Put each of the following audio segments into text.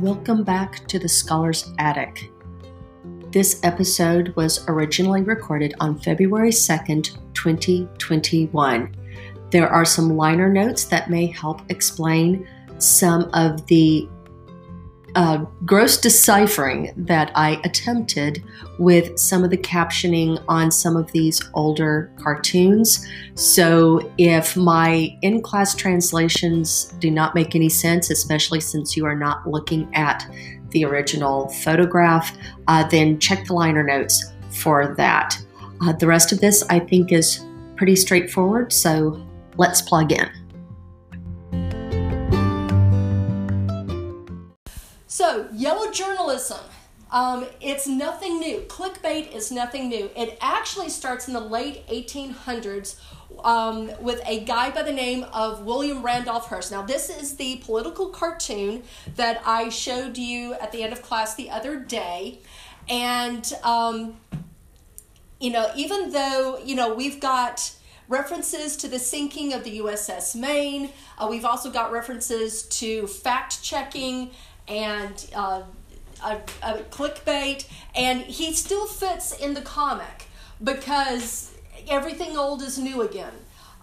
Welcome back to the Scholar's Attic. This episode was originally recorded on February 2nd, 2021. There are some liner notes that may help explain some of the uh, gross deciphering that I attempted with some of the captioning on some of these older cartoons. So, if my in class translations do not make any sense, especially since you are not looking at the original photograph, uh, then check the liner notes for that. Uh, the rest of this, I think, is pretty straightforward, so let's plug in. So, yellow journalism. Um, it's nothing new. Clickbait is nothing new. It actually starts in the late 1800s um, with a guy by the name of William Randolph Hearst. Now, this is the political cartoon that I showed you at the end of class the other day. And, um, you know, even though, you know, we've got references to the sinking of the USS Maine, uh, we've also got references to fact checking and uh, a, a clickbait, and he still fits in the comic because everything old is new again.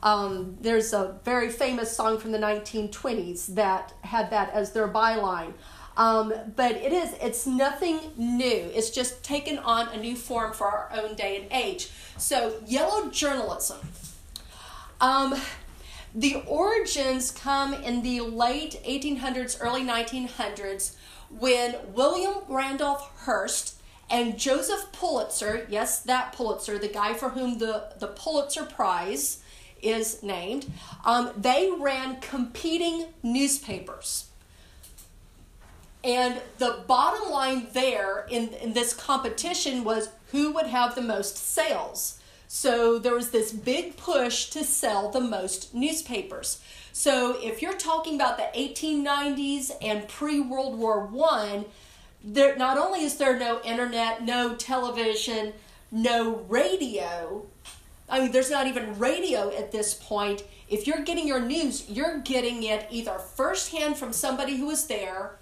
Um, there's a very famous song from the 1920s that had that as their byline. Um, but it is, it's nothing new. It's just taken on a new form for our own day and age. So, yellow journalism. Um, the origins come in the late 1800s, early 1900s, when William Randolph Hearst and Joseph Pulitzer, yes, that Pulitzer, the guy for whom the, the Pulitzer Prize is named, um, they ran competing newspapers. And the bottom line there in, in this competition was who would have the most sales. So there was this big push to sell the most newspapers. So if you're talking about the 1890s and pre World War One, there not only is there no internet, no television, no radio. I mean, there's not even radio at this point. If you're getting your news, you're getting it either firsthand from somebody who was there,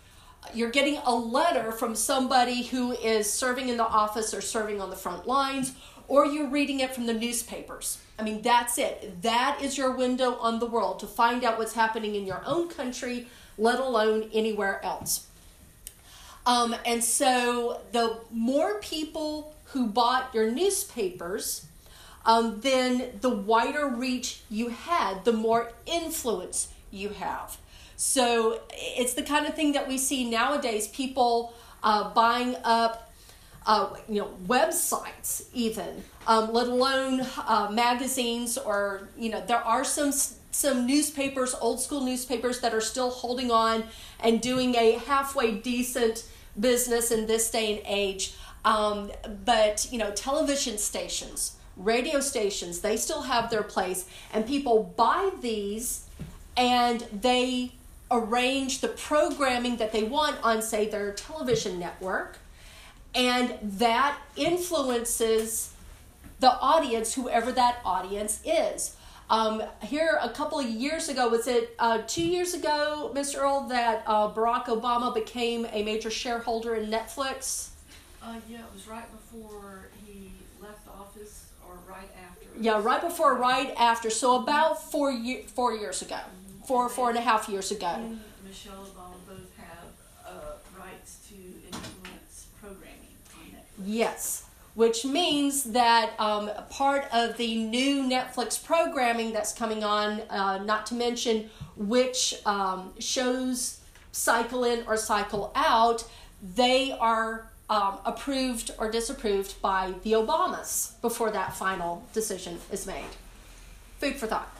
you're getting a letter from somebody who is serving in the office or serving on the front lines, or you're reading it from the newspapers. I mean, that's it. That is your window on the world to find out what's happening in your own country, let alone anywhere else. Um, and so, the more people who bought your newspapers, um, then the wider reach you had, the more influence you have. So, it's the kind of thing that we see nowadays people uh, buying up uh, you know, websites even, um, let alone uh, magazines or you know, there are some some newspapers, old school newspapers that are still holding on and doing a halfway decent business in this day and age. Um, but you know, television stations, radio stations, they still have their place, and people buy these and they arrange the programming that they want on, say, their television network and that influences the audience, whoever that audience is. Um, here, a couple of years ago, was it uh, two years ago, Mr. Earl, that uh, Barack Obama became a major shareholder in Netflix? Uh, yeah, it was right before he left office or right after. Yeah, right before, right after. So about four year, four years ago, four four and a half years ago. Michelle Obama both have uh, rights to influence programming. Yes, which means that um, part of the new Netflix programming that's coming on, uh, not to mention which um, shows cycle in or cycle out, they are um, approved or disapproved by the Obamas before that final decision is made. Food for thought.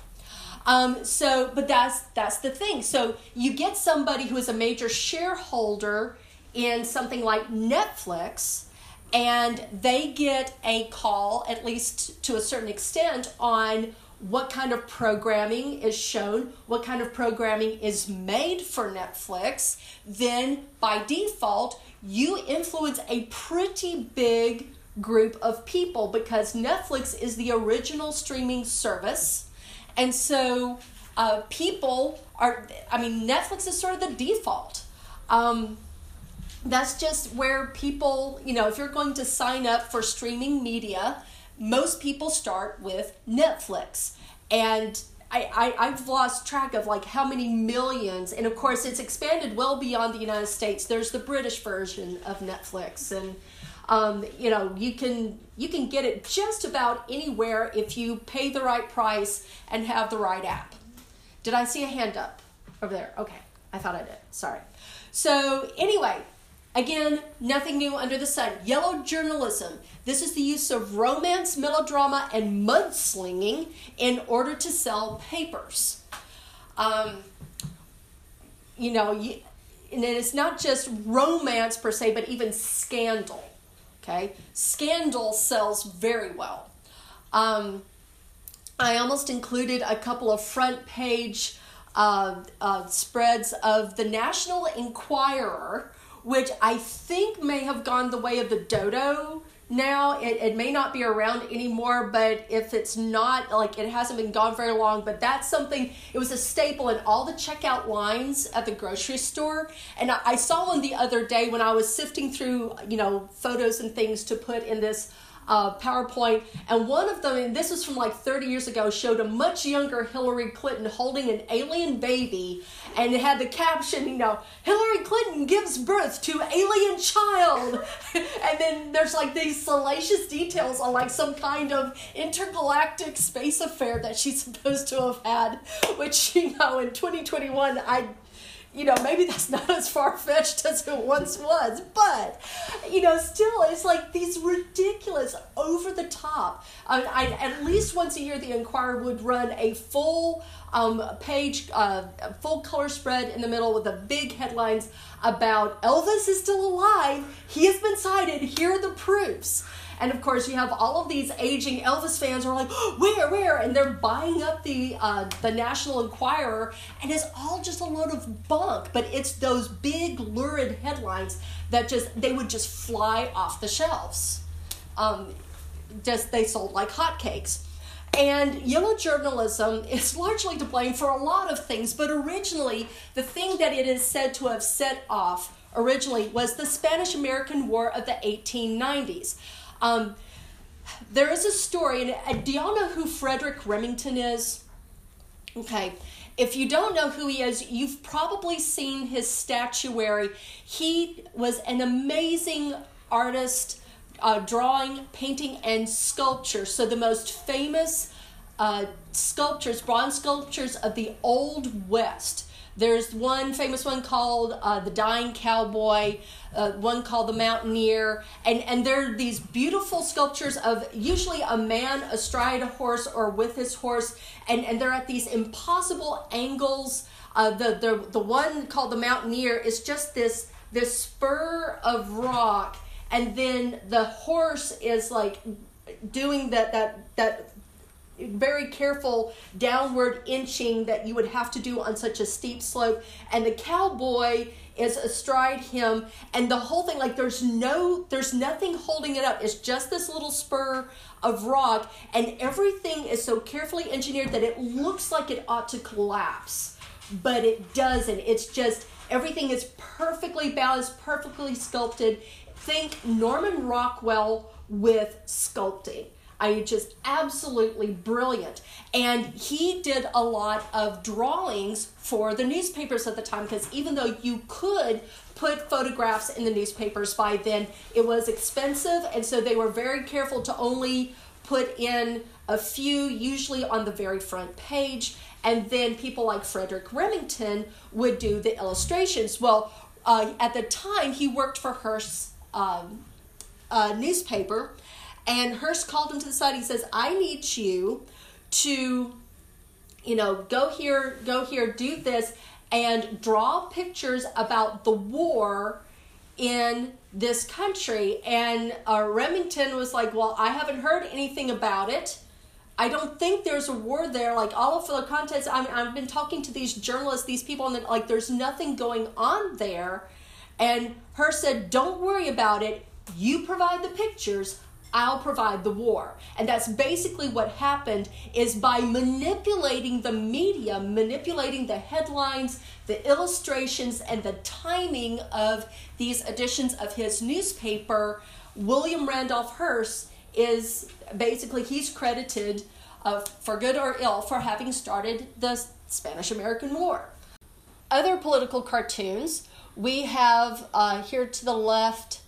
Um, so, but that's that's the thing. So you get somebody who is a major shareholder in something like Netflix and they get a call, at least to a certain extent, on what kind of programming is shown, what kind of programming is made for Netflix, then by default, you influence a pretty big group of people because Netflix is the original streaming service. And so uh, people are, I mean, Netflix is sort of the default. Um, that's just where people, you know, if you're going to sign up for streaming media, most people start with Netflix. And I, I, have lost track of like how many millions, and of course it's expanded well beyond the United States. There's the British version of Netflix, and um, you know you can you can get it just about anywhere if you pay the right price and have the right app. Did I see a hand up over there? Okay, I thought I did. Sorry. So anyway, Again, nothing new under the sun. Yellow journalism. This is the use of romance, melodrama, and mudslinging in order to sell papers. Um, you know, and it's not just romance per se, but even scandal. Okay? Scandal sells very well. Um, I almost included a couple of front page uh, uh, spreads of the National Enquirer which I think may have gone the way of the dodo now. It, it may not be around anymore, but if it's not, like it hasn't been gone very long, but that's something, it was a staple in all the checkout lines at the grocery store. And I, I saw one the other day when I was sifting through, you know, photos and things to put in this uh, PowerPoint, and one of them, and this was from like 30 years ago, showed a much younger Hillary Clinton holding an alien baby, and it had the caption, you know, Hillary Clinton gives birth to alien child, and then there's like these salacious details on like some kind of intergalactic space affair that she's supposed to have had, which you know in 2021 I you know, maybe that's not as far fetched as it once was, but you know, still, it's like these ridiculous, over the top. I, I, at least once a year, the Enquirer would run a full um, page, uh, full color spread in the middle with the big headlines about Elvis is still alive. He has been sighted. Here are the proofs. And of course, you have all of these aging Elvis fans who are like, where, where? And they're buying up the uh, the National Enquirer, and it's all just a load of bunk. But it's those big, lurid headlines that just they would just fly off the shelves. Um, just they sold like hotcakes. And yellow journalism is largely to blame for a lot of things, but originally, the thing that it is said to have set off originally was the Spanish American War of the 1890s. Um, there is a story, and do y'all know who Frederic Remington is? Okay. If you don't know who he is, you've probably seen his statuary. He was an amazing artist, uh, drawing, painting, and sculpture. So, the most famous uh, sculptures, bronze sculptures of the Old West there's one famous one called uh, The Dying Cowboy, uh, one called The Mountaineer, and, and there are these beautiful sculptures of usually a man astride a horse or with his horse, and, and they're at these impossible angles. Uh, the, the, the one called The Mountaineer is just this, this spur of rock, and then the horse is like doing that, that, that very careful downward inching that you would have to do on such a steep slope. And the cowboy is astride him. And the whole thing like there's no there's nothing holding it up. It's just this little spur of rock. And everything is so carefully engineered that it looks like it ought to collapse. But it doesn't. It's just everything is perfectly balanced perfectly sculpted. Think norman rockwell with sculpting I just absolutely brilliant. And he did a lot of drawings for the newspapers at the time because even though you could put photographs in the newspapers by then, it was expensive. And so they were very careful to only put in a few, usually on the very front page. And then people like Frederic Remington would do the illustrations. Well, uh, at the time, he worked for Hearst's um, uh, newspaper and Hearst called him to the side. He says, I need you to, you know, go here, go here, do this, and draw pictures about the war in this country. And uh, Remington was like, Well, I haven't heard anything about it. I don't think there's a war there. Like all of the contents, I mean, I've been talking to these journalists, these people, and like there's nothing going on there. And Hearst said, Don't worry about it. You provide the pictures. I'll provide the war. And that's basically what happened is by manipulating the media, manipulating the headlines, the illustrations, and the timing of these editions of his newspaper, William Randolph Hearst is basically he's credited uh, for good or ill for having started the Spanish American War. Other political cartoons we have uh, here to the left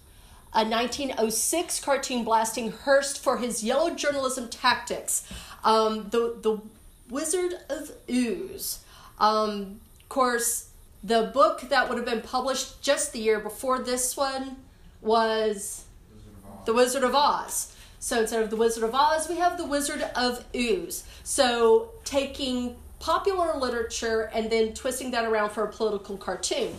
a 1906 cartoon blasting Hearst for his yellow journalism tactics. Um, the, the Wizard of Oz. Um, of course, the book that would have been published just the year before this one was The Wizard of Oz. So instead of The Wizard of Oz, we have The Wizard of Ooze. So taking popular literature and then twisting that around for a political cartoon.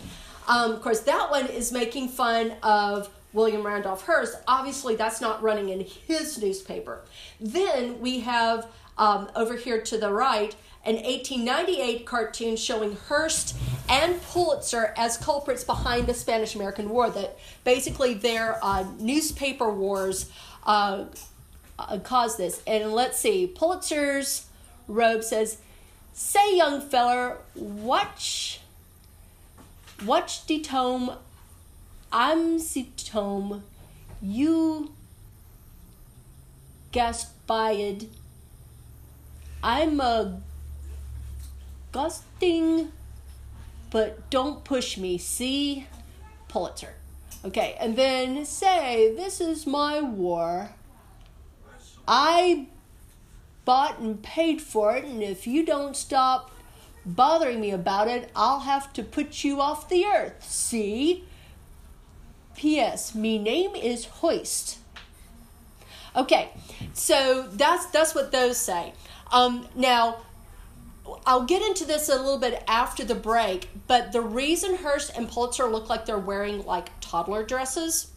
Um, of course, that one is making fun of William Randolph Hearst. Obviously, that's not running in his newspaper. Then we have um, over here to the right an 1898 cartoon showing Hearst and Pulitzer as culprits behind the Spanish American War, that basically their uh, newspaper wars uh, uh, caused this. And let's see, Pulitzer's robe says, Say, young feller, watch Watch the tome. I'm the tome. You gaspired. I'm a gusting, but don't push me. See? Pulitzer. Okay, and then say, This is my war. I bought and paid for it, and if you don't stop bothering me about it, I'll have to put you off the earth. See? P.S. Me name is Hoist. Okay, so that's that's what those say. Um, now, I'll get into this a little bit after the break, but the reason Hearst and Pulitzer look like they're wearing like toddler dresses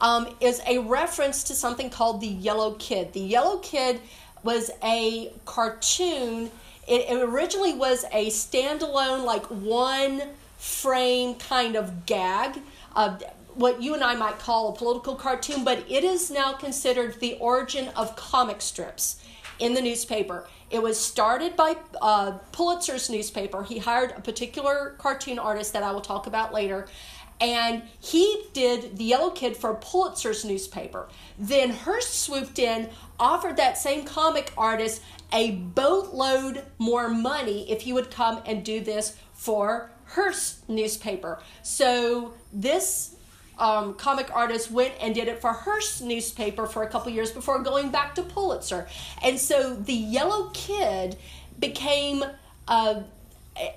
um, is a reference to something called the Yellow Kid. The Yellow Kid was a cartoon it, it originally was a standalone, like one frame kind of gag. Uh, what you and I might call a political cartoon, but it is now considered the origin of comic strips in the newspaper. It was started by uh, Pulitzer's newspaper. He hired a particular cartoon artist that I will talk about later, and he did the Yellow Kid for Pulitzer's newspaper. Then Hearst swooped in, offered that same comic artist a boatload more money if he would come and do this for Hearst newspaper. So this um, comic artist went and did it for Hearst newspaper for a couple years before going back to Pulitzer. And so the Yellow Kid became uh,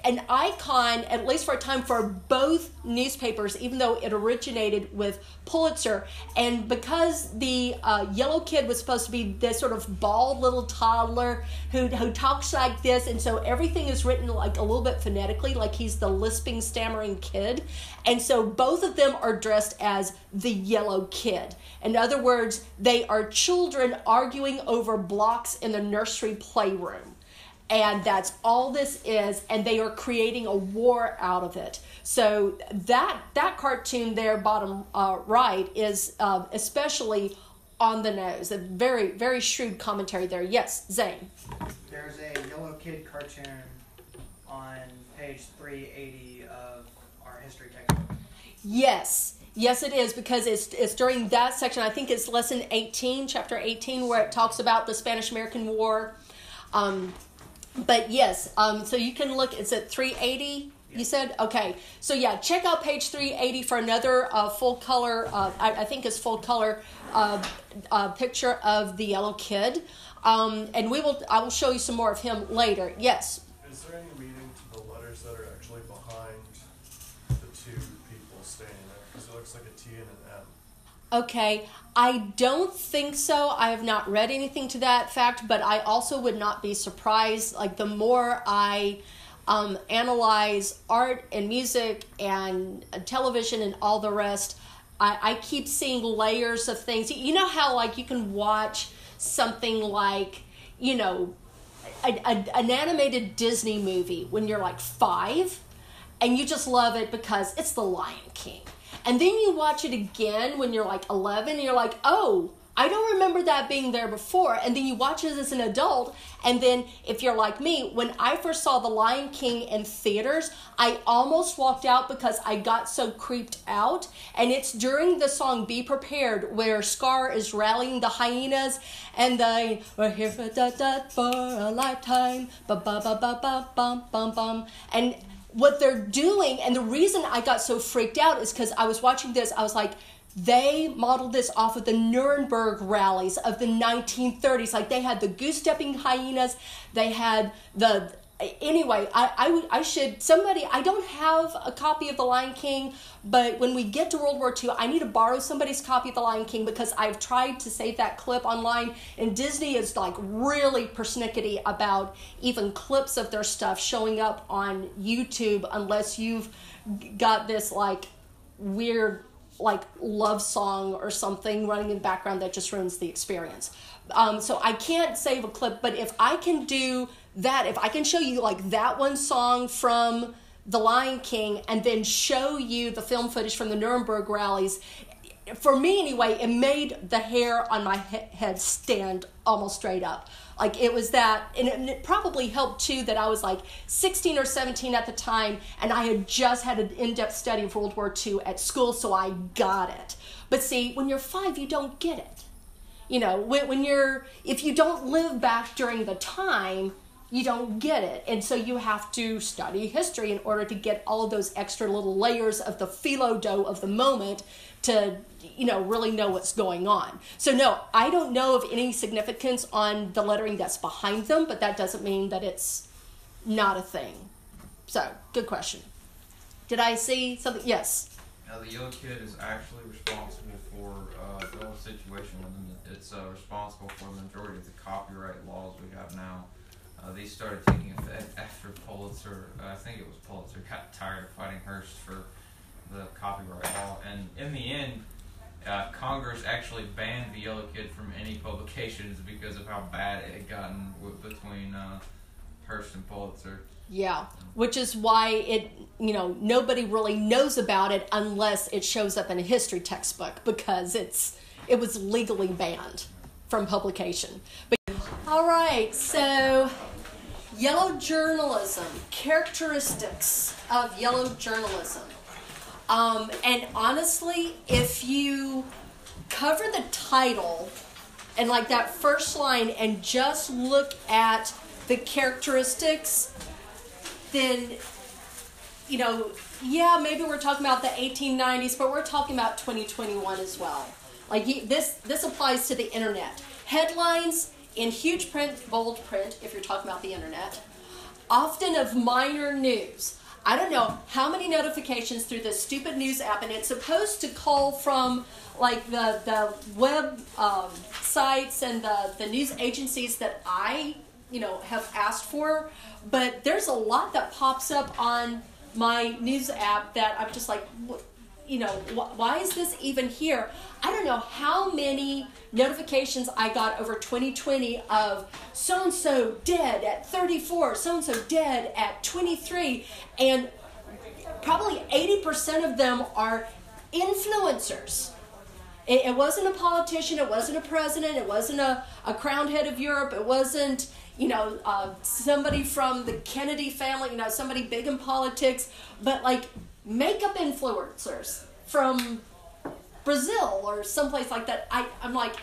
an icon, at least for a time, for both newspapers, even though it originated with Pulitzer. And because the uh, Yellow Kid was supposed to be this sort of bald little toddler who, who talks like this, and so everything is written like a little bit phonetically, like he's the lisping, stammering kid. And so both of them are dressed as the Yellow Kid. In other words, they are children arguing over blocks in the nursery playroom and that's all this is and they are creating a war out of it. So that that cartoon there bottom uh, right is uh, especially on the nose. A very very shrewd commentary there. Yes zane. There's a yellow kid cartoon on page 380 of our history textbook. Yes. Yes, it is because it's it's during that section. I think it's lesson eighteen, chapter eighteen, where it talks about the Spanish American War. Um, but yes, um, so you can look. It's at three eighty. You said okay. So yeah, check out page three eighty for another uh, full color. Uh, I, I, think it's full color uh, uh, picture of the yellow kid, um, and we will. I will show you some more of him later. Yes. Is there any meaning to the letters that are actually behind the two people standing there? Because it looks like a T and an M. Okay, I don't think so. I have not read anything to that fact, but I also would not be surprised. Like, the more I um, analyze art and music and television and all the rest, I, I keep seeing layers of things. You know how, like, you can watch something like, you know, a, a, an animated Disney movie when you're like five and you just love it because it's The Lion King and then you watch it again when you're like 11 and you're like, oh, I don't remember that being there before. And then you watch it as an adult. And then, if you're like me, when I first saw The Lion King in theaters, I almost walked out because I got so creeped out. And it's during the song Be Prepared where Scar is rallying the hyenas and they we're here for, da, da, for a lifetime. Ba ba ba ba ba bum bum bum. And what they're doing, and the reason I got so freaked out is because I was watching this, I was like, they modeled this off of the Nuremberg rallies of the 1930s. Like they had the goose stepping hyenas, they had the anyway, I, I, I should, somebody, I don't have a copy of The Lion King, but when we get to World War II, I need to borrow somebody's copy of The Lion King because I've tried to save that clip online, and Disney is like really persnickety about even clips of their stuff showing up on YouTube unless you've got this like weird like love song or something running in the background that just ruins the experience. Um, so I can't save a clip, but if I can do that, if I can show you like that one song from The Lion King and then show you the film footage from the Nuremberg rallies, for me anyway, it made the hair on my he- head stand almost straight up. Like it was that, and it, and it probably helped too that I was like 16 or 17 at the time, and I had just had an in depth study of World War II at school, so I got it. But see, when you're five, you don't get it. You know, when, when you're, if you don't live back during the time, you don't get it. And so you have to study history in order to get all of those extra little layers of the phyllo dough of the moment to, you know, really know what's going on. So, no, I don't know of any significance on the lettering that's behind them, but that doesn't mean that it's not a thing. So, good question. Did I see something? Yes. Now, the yellow kid is actually responsible for uh, the whole situation with them. It's uh, responsible for the majority of the copyright laws we have now. Uh, these started taking effect after Pulitzer, uh, I think it was Pulitzer, got tired of fighting Hearst for the copyright law. And in the end, uh, Congress actually banned the Yellow Kid from any publications because of how bad it had gotten w- between uh, Hearst and Pulitzer. Yeah, which is why it, you know, nobody really knows about it unless it shows up in a history textbook because it's it was legally banned from publication. But all right, so yellow journalism, characteristics of yellow journalism. Um, and honestly, if you cover the title and like that first line and just look at the characteristics, then you know, yeah, maybe we're talking about the 1890s, but we're talking about 2021 as well. Like this, this applies to the internet. Headlines in huge print, bold print, if you're talking about the internet, often of minor news. I don't know how many notifications through this stupid news app, and it's supposed to call from like the the web um, sites and the the news agencies that I you know have asked for, but there's a lot that pops up on my news app that I'm just like, you know, wh- why is this even here? I don't know how many notifications I got over 2020 of so and so dead at 34, so and so dead at 23, and probably 80% of them are influencers. It, it wasn't a politician, it wasn't a president, it wasn't a, a crowned head of Europe, it wasn't you know, uh, somebody from the Kennedy family, you know, somebody big in politics, but like makeup influencers from Brazil or someplace like that. I, I'm like,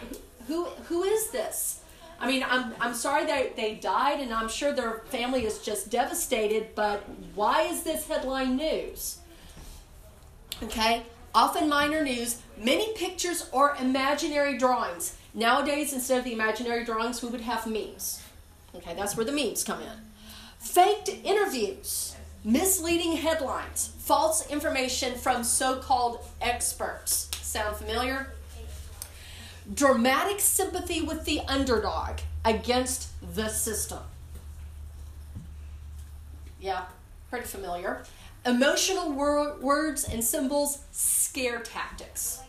who who is this? I mean, I'm, I'm sorry that they died, and I'm sure their family is just devastated, but why is this headline news? Okay, often minor news, many pictures or imaginary drawings. Nowadays, instead of the imaginary drawings, we would have memes. Okay, that's where the memes come in. Faked interviews, misleading headlines, false information from so called experts. Sound familiar? Dramatic sympathy with the underdog against the system. Yeah, pretty familiar. Emotional wor- words and symbols, scare tactics.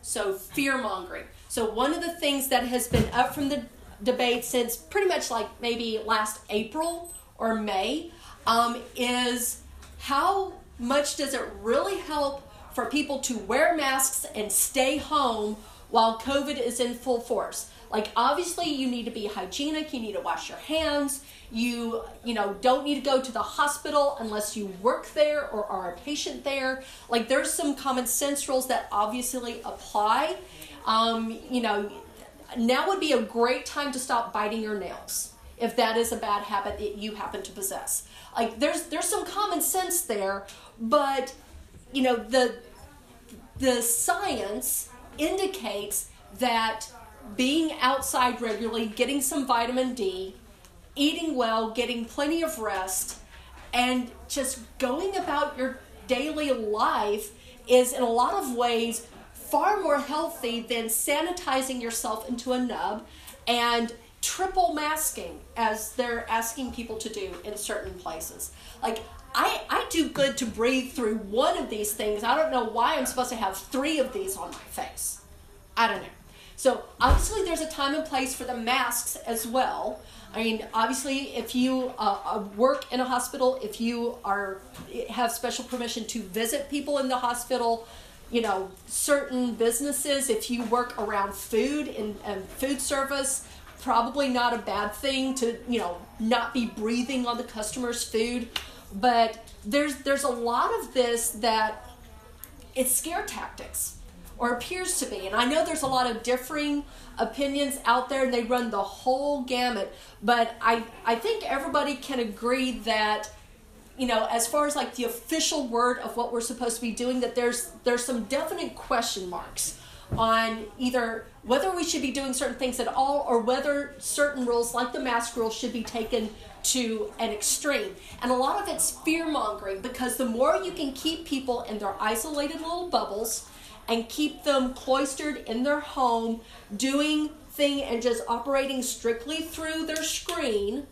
So, fear mongering. So, one of the things that has been up from the debate since pretty much like maybe last April or May um, is how much does it really help for people to wear masks and stay home while COVID is in full force. Like obviously you need to be hygienic, you need to wash your hands, you you know don't need to go to the hospital unless you work there or are a patient there. Like there's some common sense rules that obviously apply. Um, you know, now would be a great time to stop biting your nails if that is a bad habit that you happen to possess. Like there's there's some common sense there, but you know the the science indicates that being outside regularly, getting some vitamin D, eating well, getting plenty of rest, and just going about your daily life is in a lot of ways far more healthy than sanitizing yourself into a nub and triple masking as they're asking people to do in certain places. Like I, I do good to breathe through one of these things. I don't know why I'm supposed to have three of these on my face. I don't know. So obviously, there's a time and place for the masks as well. I mean, obviously, if you uh, uh, work in a hospital, if you are have special permission to visit people in the hospital, you know, certain businesses, if you work around food and, and food service, probably not a bad thing to you know not be breathing on the customer's food. But there's there's a lot of this that it's scare tactics or appears to be. And I know there's a lot of differing opinions out there and they run the whole gamut, but I I think everybody can agree that you know, as far as like the official word of what we're supposed to be doing that there's there's some definite question marks on either whether we should be doing certain things at all or whether certain rules like the mask rule should be taken to an extreme. And a lot of it's fear mongering because the more you can keep people in their isolated little bubbles, and keep them cloistered in their home doing thing and just operating strictly through their screen,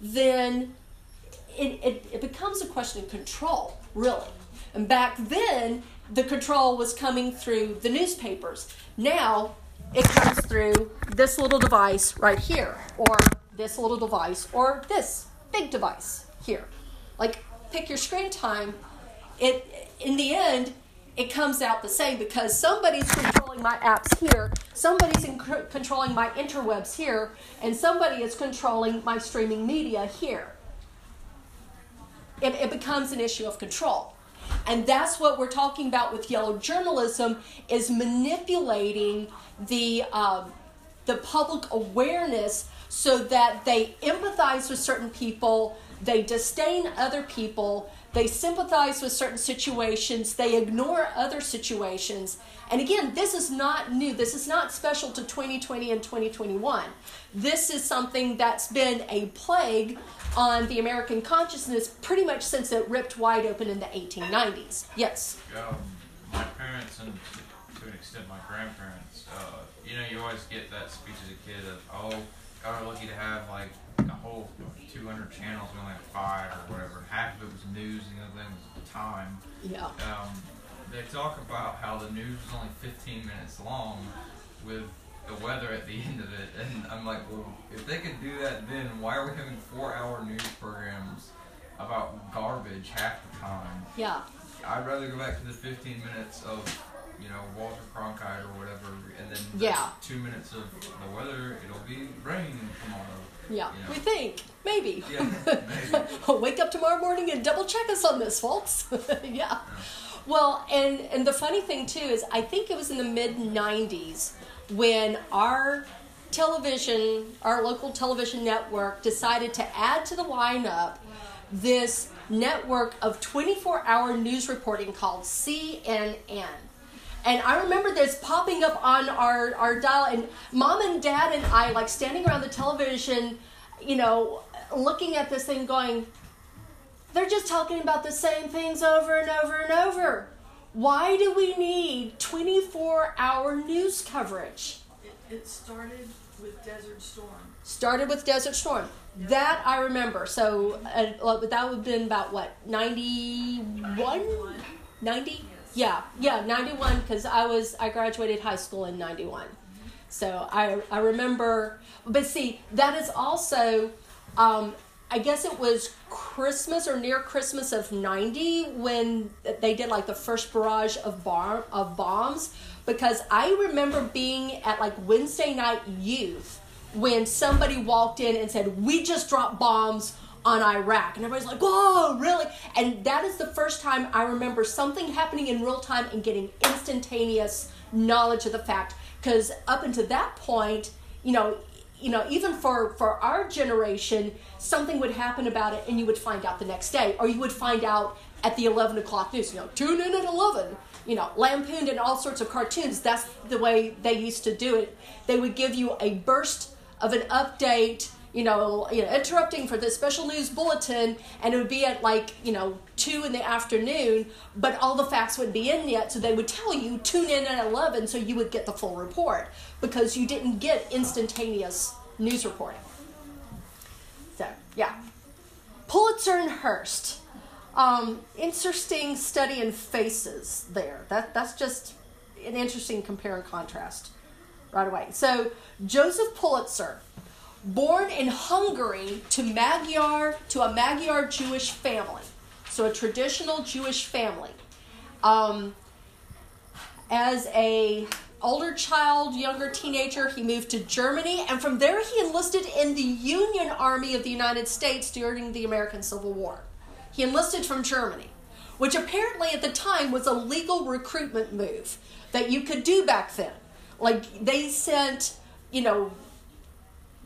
then it, it, it becomes a question of control, really. And back then, the control was coming through the newspapers. Now, it comes through this little device right here, or this little device, or this big device here. Like, pick your screen time. It, in the end, it comes out the same because somebody's controlling my apps here, somebody's in- controlling my interwebs here, and somebody is controlling my streaming media here. It, it becomes an issue of control. And that's what we're talking about with yellow journalism is manipulating the, um, the public awareness so that they empathize with certain people, they disdain other people, they sympathize with certain situations, they ignore other situations. And again, this is not new. This is not special to 2020 and 2021. This is something that's been a plague on the American consciousness pretty much since it ripped wide open in the 1890s. Yes? Um, my parents, and to an extent my grandparents, uh, you know, you always get that speech as a kid of, oh, We're lucky to have like a whole 200 channels, we only have five or whatever. Half of it was news, and the other thing was time. Yeah. Um, they talk about how the news was only 15 minutes long with the weather at the end of it, and I'm like, well, if they could do that then, why are we having four-hour news programs about garbage half the time? Yeah. I'd rather go back to the 15 minutes of you know, Walter Cronkite or whatever, and then Yeah. two minutes of the weather, it'll be rain tomorrow. Yeah, You know. we think. Maybe. Yeah, maybe. Wake up tomorrow morning and double check us on this, folks. yeah. Well, and and the funny thing too is I think it was in the mid 90s when our television, our local television network decided to add to the lineup this network of 24-hour news reporting called CNN. And I remember this popping up on our, our dial, and mom and dad and I, like standing around the television, you know, looking at this thing going, they're just talking about the same things over and over and over. Why do we need 24 hour news coverage? It, it started with Desert Storm. Started with Desert Storm. That I remember. So uh, that would have been about what, 91? 90? Yeah, yeah, yeah, 91 because I was I graduated high school in 91. So I I remember but see, that is also um, I guess it was Christmas or near Christmas of 90 when they did like the first barrage of bar of bombs because I remember being at like Wednesday night youth when somebody walked in and said, "We just dropped bombs on Iraq." And everybody's like, "Whoa, really?" And that is the first time I remember something happening in real time and getting instantaneous knowledge of the fact because up until that point, you know, you know, even for for our generation, something would happen about it, and you would find out the next day, or you would find out at the eleven o'clock news. You know, tune in at eleven. You know, lampooned in all sorts of cartoons. That's the way they used to do it. They would give you a burst of an update. You know, you know, interrupting for the special news bulletin, and it would be at like you know two in the afternoon, but all the facts wouldn't be in yet, so they would tell you tune in at eleven, so you would get the full report because you didn't get instantaneous news reporting. So, yeah. Pulitzer and Hearst. Um, interesting study in faces there. That, that's just an interesting compare and contrast right away. So, Joseph Pulitzer, born in Hungary to Magyar to a Magyar Jewish family, so a traditional Jewish family. Um, as a older child, younger teenager, he moved to Germany, and from there he enlisted in the Union Army of the United States during the American Civil War. He enlisted from Germany, which apparently at the time was a legal recruitment move that you could do back then. Like they sent, you know,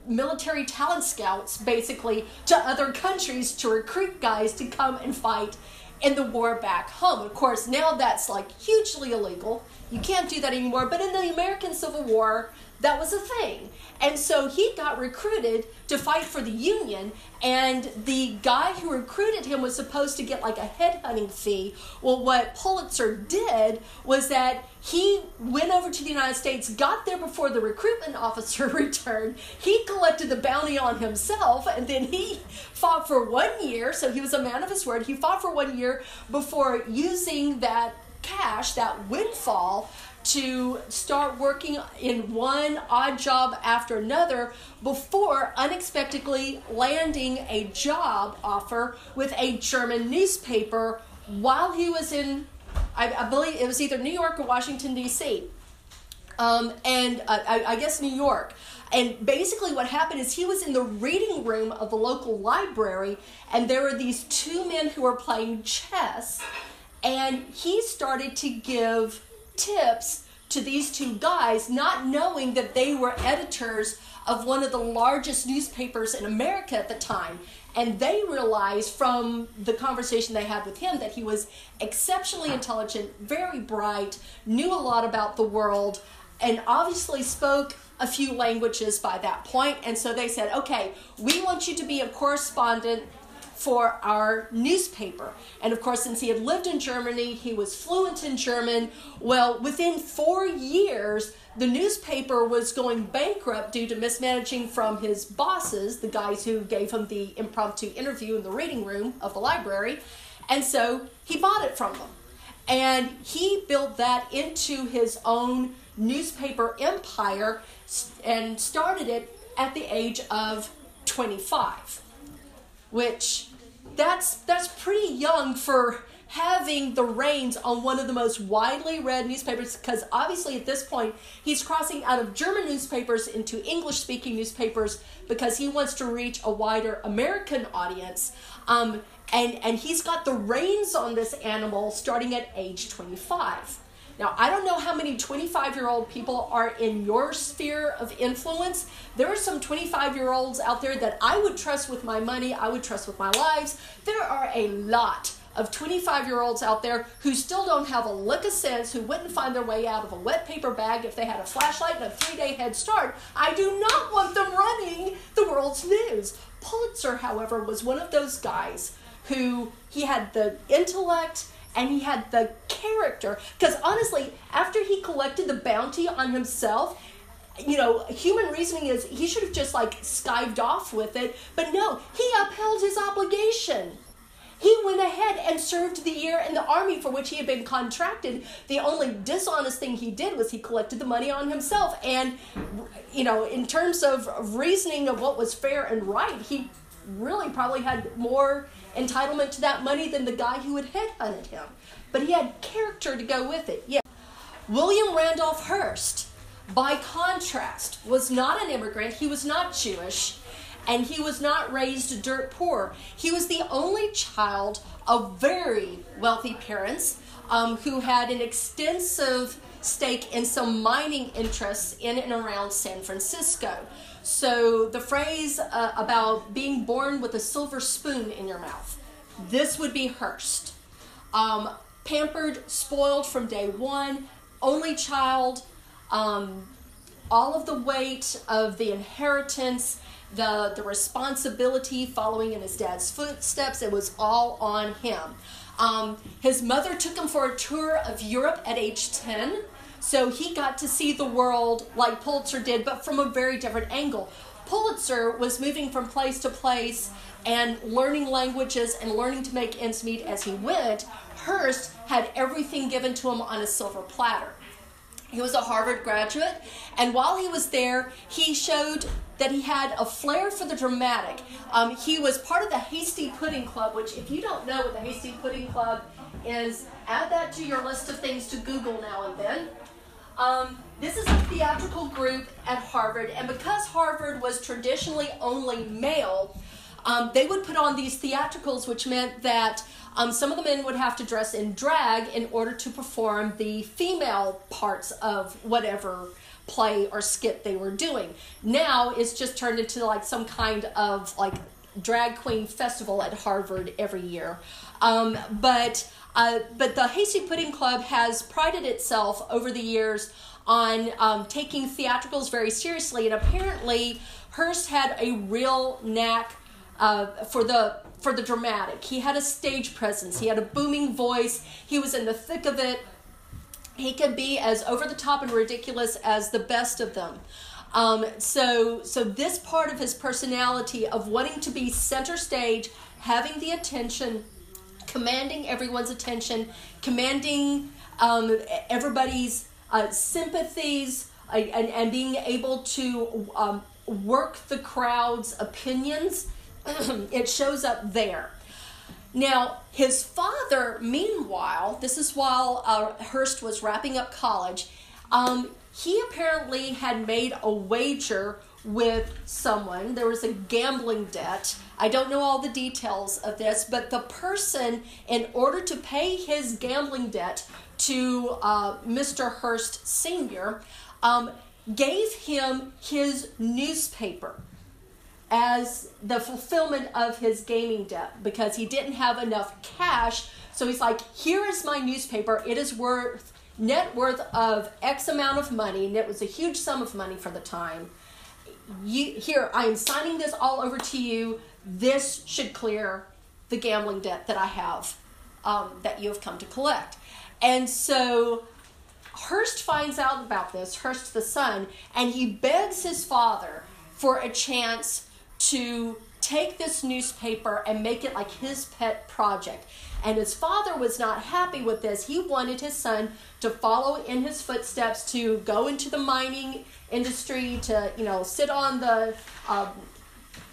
military talent scouts basically to other countries to recruit guys to come and fight in the war back home. Of course, now that's like hugely illegal. You can't do that anymore. But in the American Civil War, that was a thing. And so he got recruited to fight for the Union, and the guy who recruited him was supposed to get like a headhunting fee. Well, what Pulitzer did was that he went over to the United States, got there before the recruitment officer returned. He collected the bounty on himself, and then he fought for one year. So he was a man of his word. He fought for one year before using that cash, that windfall, to start working in one odd job after another before unexpectedly landing a job offer with a German newspaper while he was in, I, I believe it was either New York or Washington, D.C. Um, and uh, I, I guess New York. And basically, what happened is he was in the reading room of the local library, and there were these two men who were playing chess, and he started to give tips to these two guys, not knowing that they were editors of one of the largest newspapers in America at the time. And they realized from the conversation they had with him that he was exceptionally intelligent, very bright, knew a lot about the world, and obviously spoke a few languages by that point. And so they said, okay, we want you to be a correspondent for our newspaper. And of course, since he had lived in Germany, he was fluent in German. Well, within four years, the newspaper was going bankrupt due to mismanaging from his bosses, the guys who gave him the impromptu interview in the reading room of the library. And so he bought it from them. And he built that into his own newspaper empire and started it at the age of 25 which that's that's pretty young for having the reins on one of the most widely read newspapers because obviously at this point he's crossing out of German newspapers into English speaking newspapers because he wants to reach a wider American audience. Um, and, and he's got the reins on this animal starting at age 25. Now, I don't know how many 25 year old people are in your sphere of influence. There are some 25 year olds out there that I would trust with my money, I would trust with my lives. There are a lot of 25 year olds out there who still don't have a lick of sense, who wouldn't find their way out of a wet paper bag if they had a flashlight and a three day head start. I do not want them running the world's news. Pulitzer, however, was one of those guys who he had the intellect and he had the character. Because honestly, after he collected the bounty on himself, you know, human reasoning is he should have just like skived off with it, but no, he upheld his obligation. He went ahead and served the year in the army for which he had been contracted. The only dishonest thing he did was he collected the money on himself. And, you know, in terms of reasoning of what was fair and right, he really probably had more entitlement to that money than the guy who had headhunted him. But he had character to go with it. Yeah. William Randolph Hearst, by contrast, was not an immigrant. He was not Jewish and he was not raised dirt poor. He was the only child of very wealthy parents um, who had an extensive stake in some mining interests in and around San Francisco. So the phrase uh, about being born with a silver spoon in your mouth, this would be Hearst. Um, pampered, spoiled from day one, only child, um, all of the weight of the inheritance the the responsibility following in his dad's footsteps. It was all on him. Um, his mother took him for a tour of Europe at age 10, so he got to see the world like Pulitzer did, but from a very different angle. Pulitzer was moving from place to place and learning languages and learning to make ends meet as he went. Hearst had everything given to him on a silver platter. He was a Harvard graduate, and while he was there, he showed that he had a flair for the dramatic. Um, he was part of the Hasty Pudding Club, which, if you don't know what the Hasty Pudding Club is, add that to your list of things to Google now and then. Um, this is a theatrical group at Harvard, and because Harvard was traditionally only male, um, they would put on these theatricals, which meant that um, some of the men would have to dress in drag in order to perform the female parts of whatever play or skit they were doing. Now it's just turned into like some kind of like drag queen festival at Harvard every year. Um, but uh, but the Hasty Pudding Club has prided itself over the years on um, taking theatricals very seriously, and apparently Hearst had a real knack uh, for the for the dramatic. He had a stage presence. He had a booming voice. He was in the thick of it. He could be as over the top and ridiculous as the best of them. Um, so, so this part of his personality of wanting to be center stage, having the attention, commanding everyone's attention, commanding um, everybody's uh, sympathies, uh, and, and being able to um, work the crowd's opinions it shows up there. Now, his father, meanwhile, this is while uh, Hearst was wrapping up college, um, he apparently had made a wager with someone. There was a gambling debt. I don't know all the details of this, but the person, in order to pay his gambling debt to uh, Mr. Hearst Sr., um, gave him his newspaper as the fulfillment of his gaming debt because he didn't have enough cash. So he's like, here is my newspaper. It is worth net worth of X amount of money, and it was a huge sum of money for the time. You, here, I am signing this all over to you. This should clear the gambling debt that I have um, that you have come to collect. And so Hearst finds out about this, Hearst the son, and he begs his father for a chance to take this newspaper and make it like his pet project. And his father was not happy with this. He wanted his son to follow in his footsteps, to go into the mining industry, to you know sit on the um,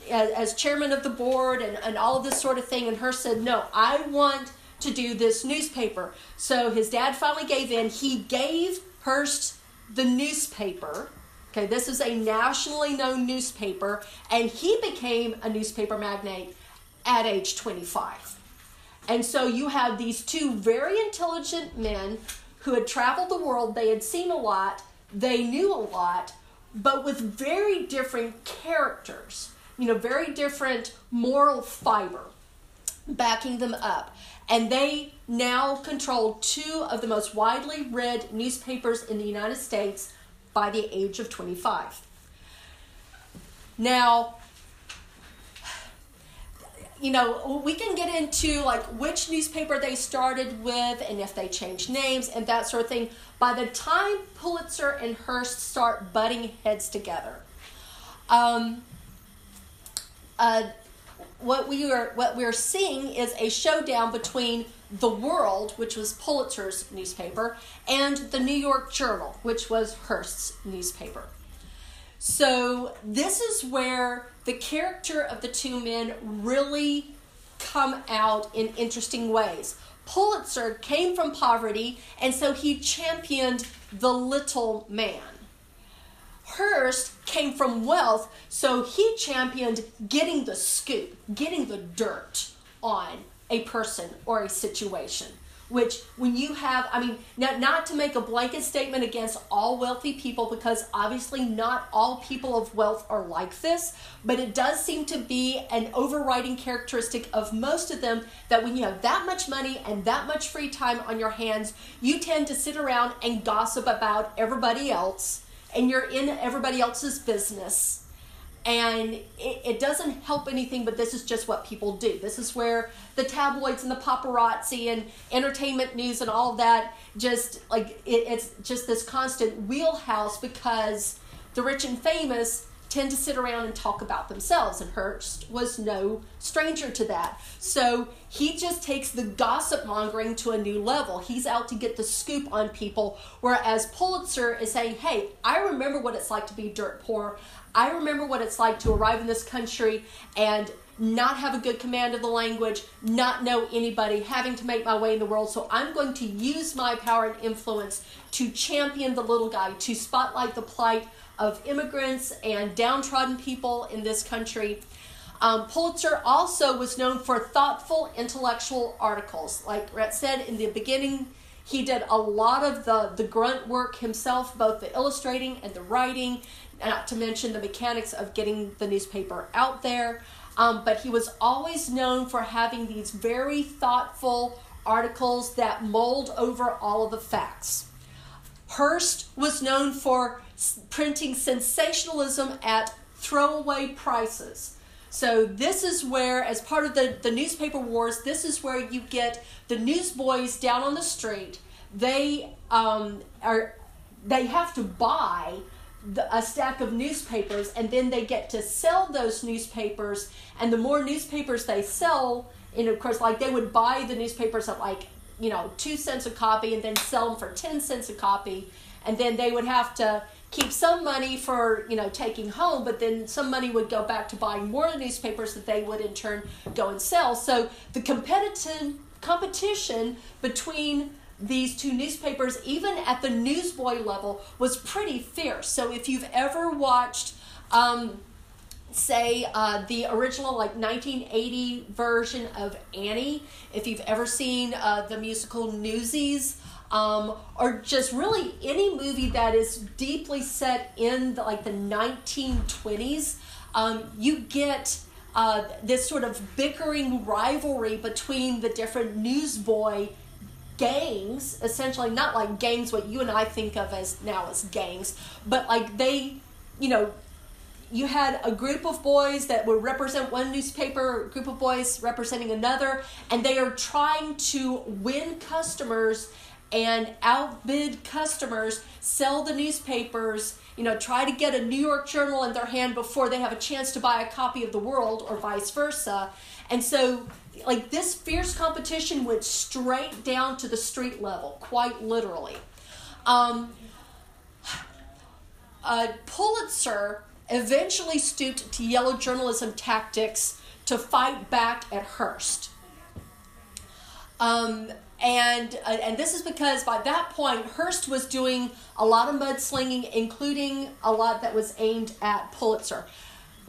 as, as, chairman of the board and, and all this sort of thing. And Hearst said, "No, I want to do this newspaper." So his dad finally gave in. He gave Hearst the newspaper Okay, this is a nationally known newspaper, and he became a newspaper magnate at age 25. And so you have these two very intelligent men who had traveled the world, they had seen a lot, they knew a lot, but with very different characters, you know, very different moral fiber backing them up. And they now control two of the most widely read newspapers in the United States by the age of 25. Now, you know, we can get into like which newspaper they started with and if they changed names and that sort of thing. By the time Pulitzer and Hearst start butting heads together, um, uh, what we are what we're seeing is a showdown between the World, which was Pulitzer's newspaper, and the New York Journal, which was Hearst's newspaper. So this is where the character of the two men really come out in interesting ways. Pulitzer came from poverty, and so he championed the little man. Hearst came from wealth, so he championed getting the scoop, getting the dirt on a person or a situation. Which, when you have, I mean, not, not to make a blanket statement against all wealthy people, because obviously not all people of wealth are like this, but it does seem to be an overriding characteristic of most of them that when you have that much money and that much free time on your hands, you tend to sit around and gossip about everybody else and you're in everybody else's business and it, it, doesn't help anything but this is just what people do. This is where the tabloids and the paparazzi and entertainment news and all that just like it, it's just this constant wheelhouse because the rich and famous tend to sit around and talk about themselves, and Hearst was no stranger to that. So he just takes the gossip mongering to a new level. He's out to get the scoop on people, whereas Pulitzer is saying, Hey, I remember what it's like to be dirt poor. I remember what it's like to arrive in this country and not have a good command of the language, not know anybody, having to make my way in the world. So I'm going to use my power and influence to champion the little guy, to spotlight the plight of immigrants and downtrodden people in this country. Um, Pulitzer also was known for thoughtful intellectual articles. Like Rhett said in the beginning, he did a lot of the, the grunt work himself, both the illustrating and the writing, not to mention the mechanics of getting the newspaper out there. Um, but he was always known for having these very thoughtful articles that mold over all of the facts. Hearst was known for printing sensationalism at throwaway prices. So this is where, as part of the, the newspaper wars, this is where you get the newsboys down on the street. They um, are they have to buy the, a stack of newspapers, and then they get to sell those newspapers. And the more newspapers they sell, and of course, like they would buy the newspapers at like you know two cents a copy, and then sell them for ten cents a copy, and then they would have to keep some money for you know taking home but then some money would go back to buying more newspapers that they would in turn go and sell. So the competitive competition between these two newspapers even at the newsboy level was pretty fierce. So if you've ever watched um, say uh, the original like 1980 version of annie if you've ever seen uh, the musical newsies um, or just really any movie that is deeply set in the, like the 1920s, um, you get uh, this sort of bickering rivalry between the different newsboy gangs, essentially not like gangs what you and I think of as now as gangs, but like they, you know, you had a group of boys that would represent one newspaper, group of boys representing another, and they are trying to win customers and outbid customers, sell the newspapers, you know, try to get a New York Journal in their hand before they have a chance to buy a copy of The World or vice versa. And so, like, this fierce competition went straight down to the street level, quite literally. Um, uh, Pulitzer eventually stooped to yellow journalism tactics to fight back at Hearst. Um, and uh, and this is because by that point Hearst was doing a lot of mudslinging, including a lot that was aimed at Pulitzer.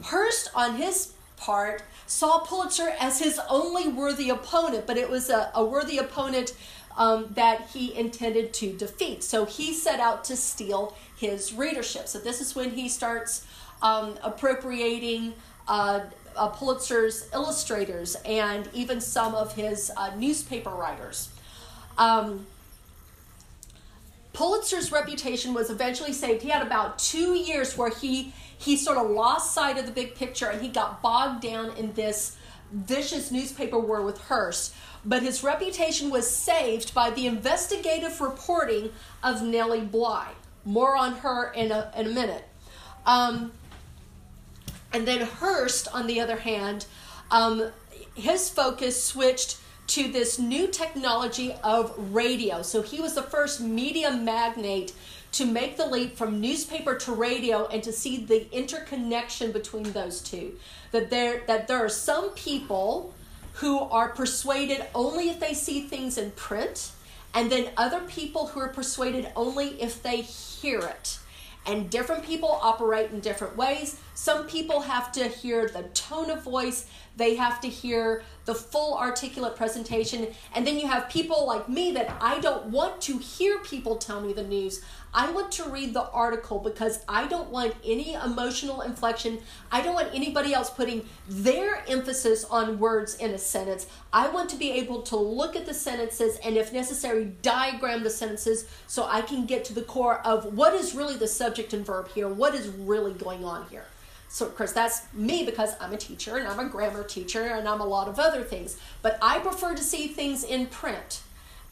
Hearst, on his part, saw Pulitzer as his only worthy opponent, but it was a, a worthy opponent um, that he intended to defeat. So he set out to steal his readership. So this is when he starts um, appropriating. Uh, uh, Pulitzer's illustrators and even some of his uh, newspaper writers. Um, Pulitzer's reputation was eventually saved. He had about two years where he he sort of lost sight of the big picture and he got bogged down in this vicious newspaper war with Hearst. But his reputation was saved by the investigative reporting of Nellie Bly. More on her in a, in a minute. Um, and then Hearst, on the other hand, um, his focus switched to this new technology of radio. So he was the first media magnate to make the leap from newspaper to radio and to see the interconnection between those two. That there that there are some people who are persuaded only if they see things in print, and then other people who are persuaded only if they hear it. And different people operate in different ways. Some people have to hear the tone of voice, they have to hear the full articulate presentation. And then you have people like me that I don't want to hear people tell me the news. I want to read the article because I don't want any emotional inflection. I don't want anybody else putting their emphasis on words in a sentence. I want to be able to look at the sentences and, if necessary, diagram the sentences so I can get to the core of what is really the subject and verb here, what is really going on here. So, of course, that's me because I'm a teacher and I'm a grammar teacher and I'm a lot of other things. But I prefer to see things in print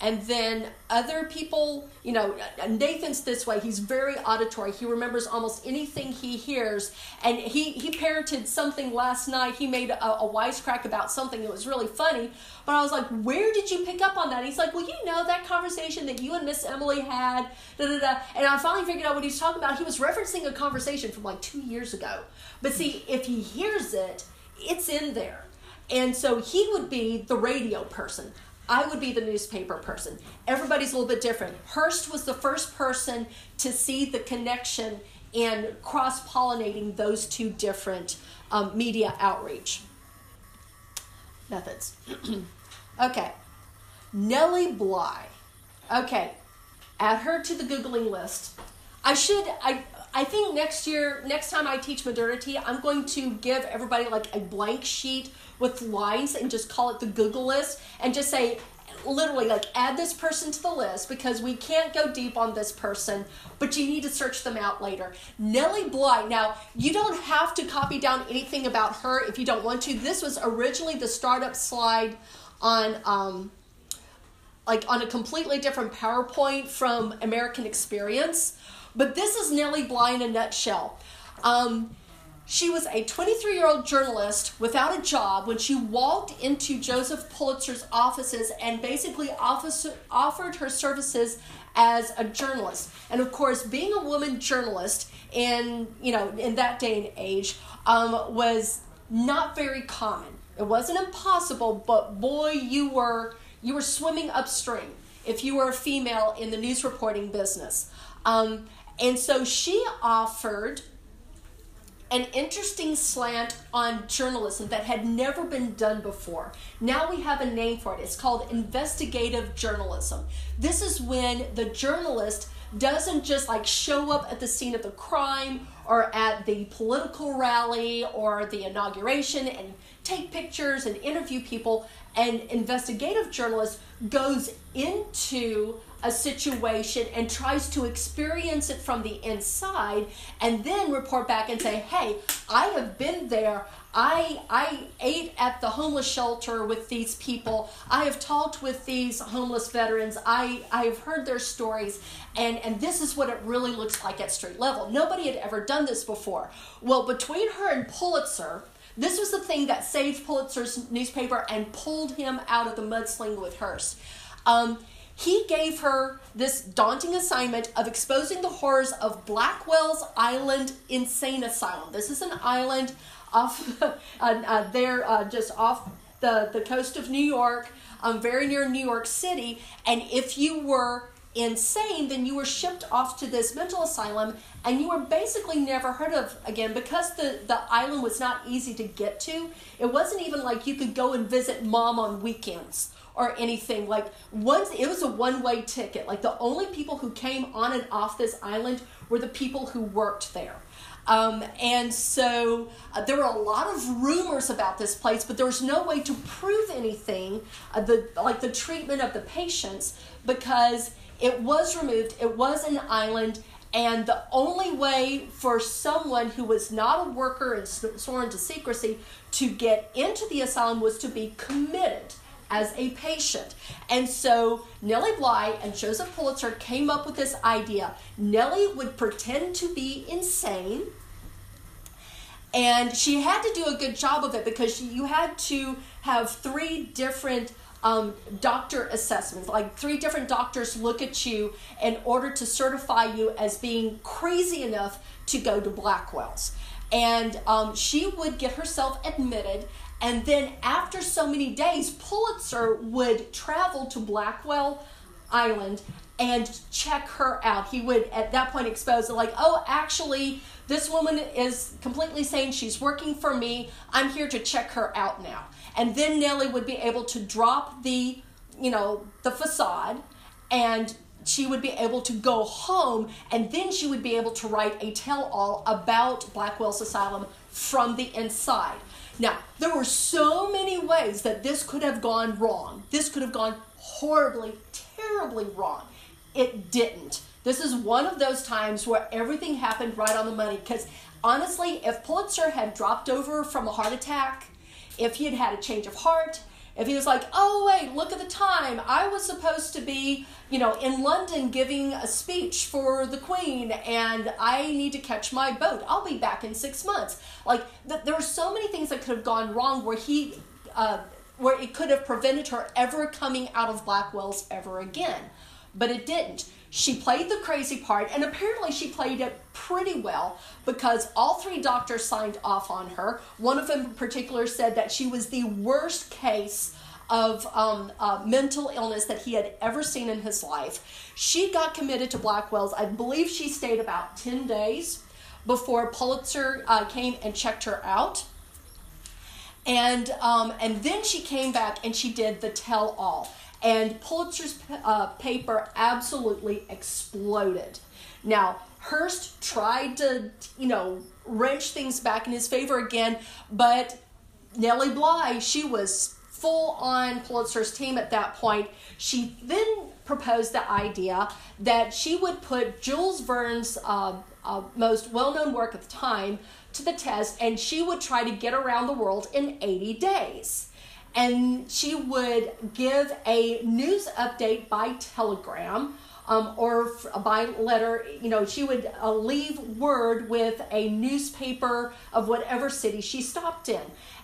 and then other people you know nathan's this way. He's very auditory. He remembers almost anything he hears. And he he parented something last night. He made a, a wisecrack about something. That was really funny. But i was like where did you pick up on that? He's like well you know that conversation that you and miss emily had da, da, da. and i finally figured out what he was talking about. He was referencing a conversation from like two years ago. But see if he hears it it's in there. And so he would be the radio person I would be the newspaper person. Everybody's a little bit different. Hearst was the first person to see the connection and cross pollinating those two different um, media outreach methods. okay, Nellie Bly. Okay, add her to the Googling list. I should, I, I think next year, next time I teach modernity, I'm going to give everybody like a blank sheet with lines and just call it the Google list and just say, literally, like, add this person to the list because we can't go deep on this person, but you need to search them out later. Nellie Bly. Now, you don't have to copy down anything about her if you don't want to. This was originally the startup slide on. Um, like on a completely different PowerPoint from American Experience. But this is Nellie Bly in a nutshell. Um, she was a 23 year old journalist without a job when she walked into Joseph Pulitzer's offices and basically office, offered her services as a journalist. And of course, being a woman journalist in you know in that day and age um, was not very common. It wasn't impossible, but boy, you were you were swimming upstream if you were a female in the news reporting business. Um, and so she offered an interesting slant on journalism that had never been done before. Now we have a name for it. It's called investigative journalism. This is when the journalist doesn't just like show up at the scene of the crime or at the political rally or the inauguration and take pictures and interview people. An investigative journalist goes into a situation and tries to experience it from the inside and then report back and say, hey, I have been there. I, I ate at the homeless shelter with these people. I have talked with these homeless veterans. I, I have heard their stories, and, and this is what it really looks like at street level. Nobody had ever done this before. Well, between her and Pulitzer, this was the thing that saved Pulitzer's newspaper and pulled him out of the mudsling with Hearst. Um, he gave her this daunting assignment of exposing the horrors of Blackwell's Island Insane Asylum. This is an island off uh, uh, there, uh, just off the, the coast of New York, um, very near New York City. And if you were insane, then you were shipped off to this mental asylum and you were basically never heard of again because the, the island was not easy to get to. It wasn't even like you could go and visit mom on weekends or anything. Like once it was a one-way ticket. Like the only people who came on and off this island were the people who worked there. Um, and so uh, there were a lot of rumors about this place, but there was no way to prove anything, uh, the like the treatment of the patients, because it was removed. It was an island, and the only way for someone who was not a worker and sworn to secrecy to get into the asylum was to be committed as a patient. And so Nellie Bly and Joseph Pulitzer came up with this idea. Nellie would pretend to be insane. And she had to do a good job of it because you had to have three different um, doctor assessments. Like three different doctors look at you in order to certify you as being crazy enough to go to Blackwell's. And um, she would get herself admitted. And then, after so many days, Pulitzer would travel to Blackwell Island and check her out. He would, at that point, expose it like, oh, actually, this woman is completely saying she's working for me. I'm here to check her out now. And then Nellie would be able to drop the, you know, the facade and she would be able to go home and then she would be able to write a tell all about Blackwell's Asylum from the inside. Now, there were so many ways that this could have gone wrong. This could have gone horribly, terribly wrong. It didn't. This is one of those times where everything happened right on the money because honestly, if Pulitzer had dropped over from a heart attack, if he had had a change of heart, if he was like, oh, wait, look at the time. I was supposed to be, you know, in London giving a speech for the Queen and I need to catch my boat. I'll be back in six months. Like, th- there were so many things that could have gone wrong where he, uh, where it could have prevented her ever coming out of Blackwell's ever again. But it didn't. She played the crazy part, and apparently she played it pretty well because all three doctors signed off on her. One of them in particular said that she was the worst case of um, uh, mental illness that he had ever seen in his life. She got committed to Blackwell's. I believe she stayed about 10 days before Pulitzer uh, came and checked her out. And, um, and then she came back and she did the tell all and Pulitzer's uh, paper absolutely exploded. Now, Hearst tried to, you know, wrench things back in his favor again, but Nellie Bly, she was full on Pulitzer's team at that point. She then proposed the idea that she would put Jules Verne's uh, uh, most well known work at the time to the test, and she would try to get around the world in 80 days and she would give a news update by telegram um, or by letter. You know, she would uh, leave word with a newspaper of whatever city she stopped in.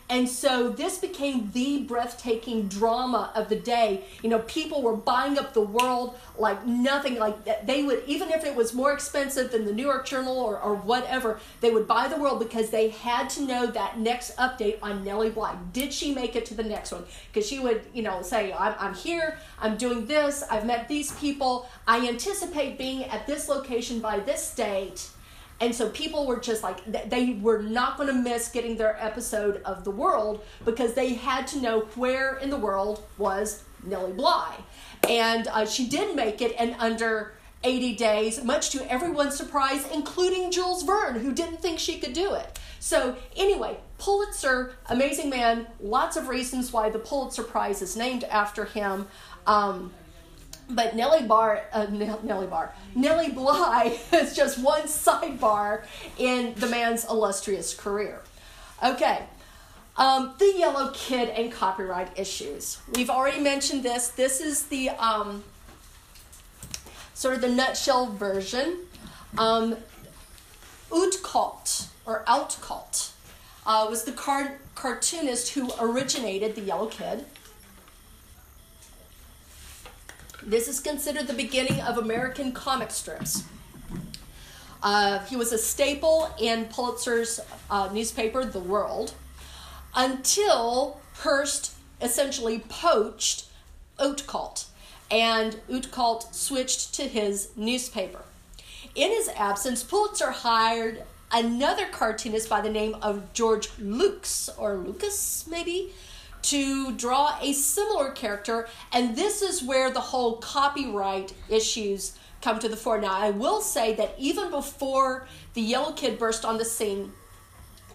And so this became the breathtaking drama of the day. You know, people were buying up the world like nothing. Like they would, even if it was more expensive than the New York Journal or, or whatever, they would buy the world because they had to know that next update on Nellie Bly. Did she make it to the next one? Because she would, you know, say, I'm, I'm here, I'm doing this, I've met these people, I anticipate being at this location by this date and so people were just like, they were not going to miss getting their episode of The World because they had to know where in the world was Nellie Bly. And uh, she did make it in under 80 days, much to everyone's surprise, including Jules Verne, who didn't think she could do it. So, anyway, Pulitzer, amazing man, lots of reasons why the Pulitzer Prize is named after him. Um, but Nellie Bar, uh, Nellie Bar, Nellie Bly is just one sidebar in the man's illustrious career. Okay, um, the Yellow Kid and copyright issues. We've already mentioned this. This is the um, sort of the nutshell version. Um, or Outcault uh, was the car- cartoonist who originated the Yellow Kid. This is considered the beginning of American comic strips. Uh, he was a staple in Pulitzer's uh, newspaper, The World, until Hearst essentially poached Outcault, and Outcault switched to his newspaper. In his absence, Pulitzer hired another cartoonist by the name of George Luks, or Lucas, maybe, to draw a similar character, and this is where the whole copyright issues come to the fore. Now, I will say that even before the Yellow Kid burst on the scene,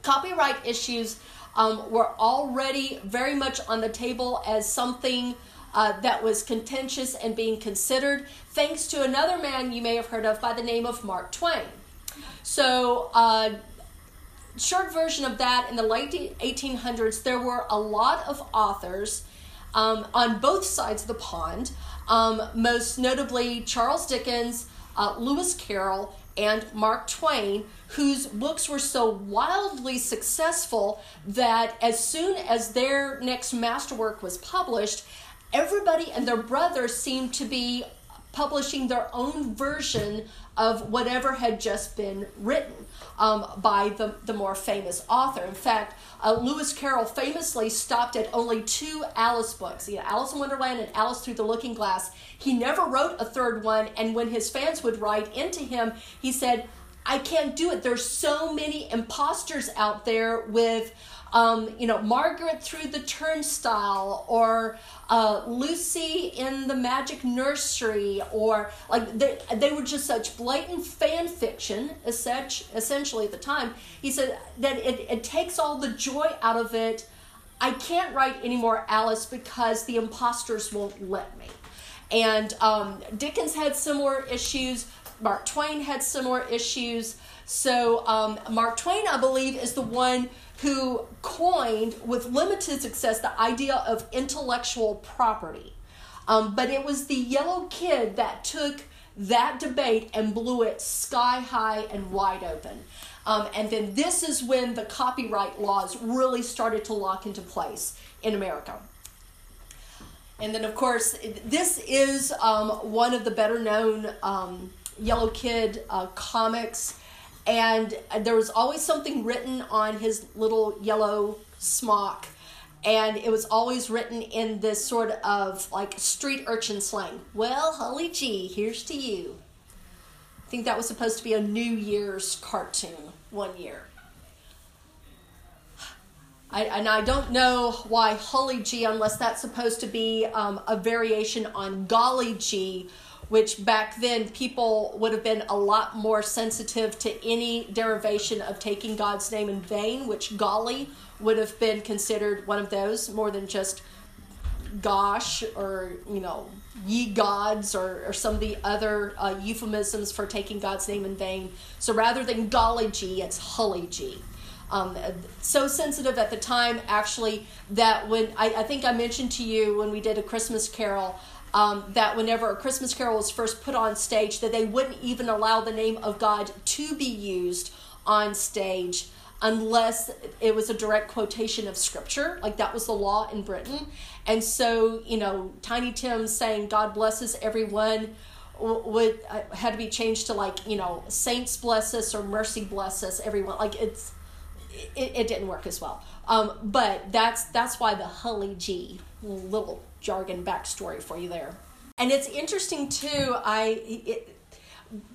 copyright issues um, were already very much on the table as something uh, that was contentious and being considered, thanks to another man you may have heard of by the name of Mark Twain. So, uh, short version of that in the late 1800s, there were a lot of authors um, on both sides of the pond, um, most notably Charles Dickens, uh, Lewis Carroll, and Mark Twain, whose books were so wildly successful that as soon as their next masterwork was published, everybody and their brother seemed to be publishing their own version of whatever had just been written um, by the, the more famous author. In fact, uh, Lewis Carroll famously stopped at only two Alice books, you know, Alice in Wonderland and Alice Through the Looking Glass. He never wrote a third one, and when his fans would write into him, he said, I can't do it. There's so many imposters out there with um, you know, Margaret through the turnstile, or uh, Lucy in the magic nursery, or like they, they were just such blatant fan fiction, essentially at the time. He said that it, it takes all the joy out of it. I can't write any more Alice because the imposters won't let me. And um, Dickens had similar issues. Mark Twain had similar issues. So um, Mark Twain, I believe, is the one who coined, with limited success, the idea of intellectual property. Um, but it was the yellow kid that took that debate and blew it sky high and wide open. Um, and then this is when the copyright laws really started to lock into place in America. And then, of course, this is um, one of the better known um, Yellow Kid uh, comics and there was always something written on his little yellow smock. And it was always written in this sort of like street urchin slang. Well holly g here's to you. I think that was supposed to be a new year's cartoon one year. I, and I don't know why Holly G, unless that's supposed to be um, a variation on Golly G, which back then people would have been a lot more sensitive to any derivation of taking God's name in vain, which golly would have been considered one of those more than just gosh or, you know, ye gods or, or some of the other uh, euphemisms for taking God's name in vain. So rather than golly gee, it's hully gee. Um, so sensitive at the time, actually, that when I, I think I mentioned to you when we did a Christmas carol um, that whenever a Christmas carol was first put on stage, that they wouldn't even allow the name of God to be used on stage unless it was a direct quotation of scripture like that was the law in britain. And so you know tiny tim saying god blesses everyone would uh, had to be changed to like you know saints bless us or mercy bless us everyone like it's it, it didn't work as well. Um, but that's that's why the hully g little jargon backstory for you there. And it's interesting too. I it,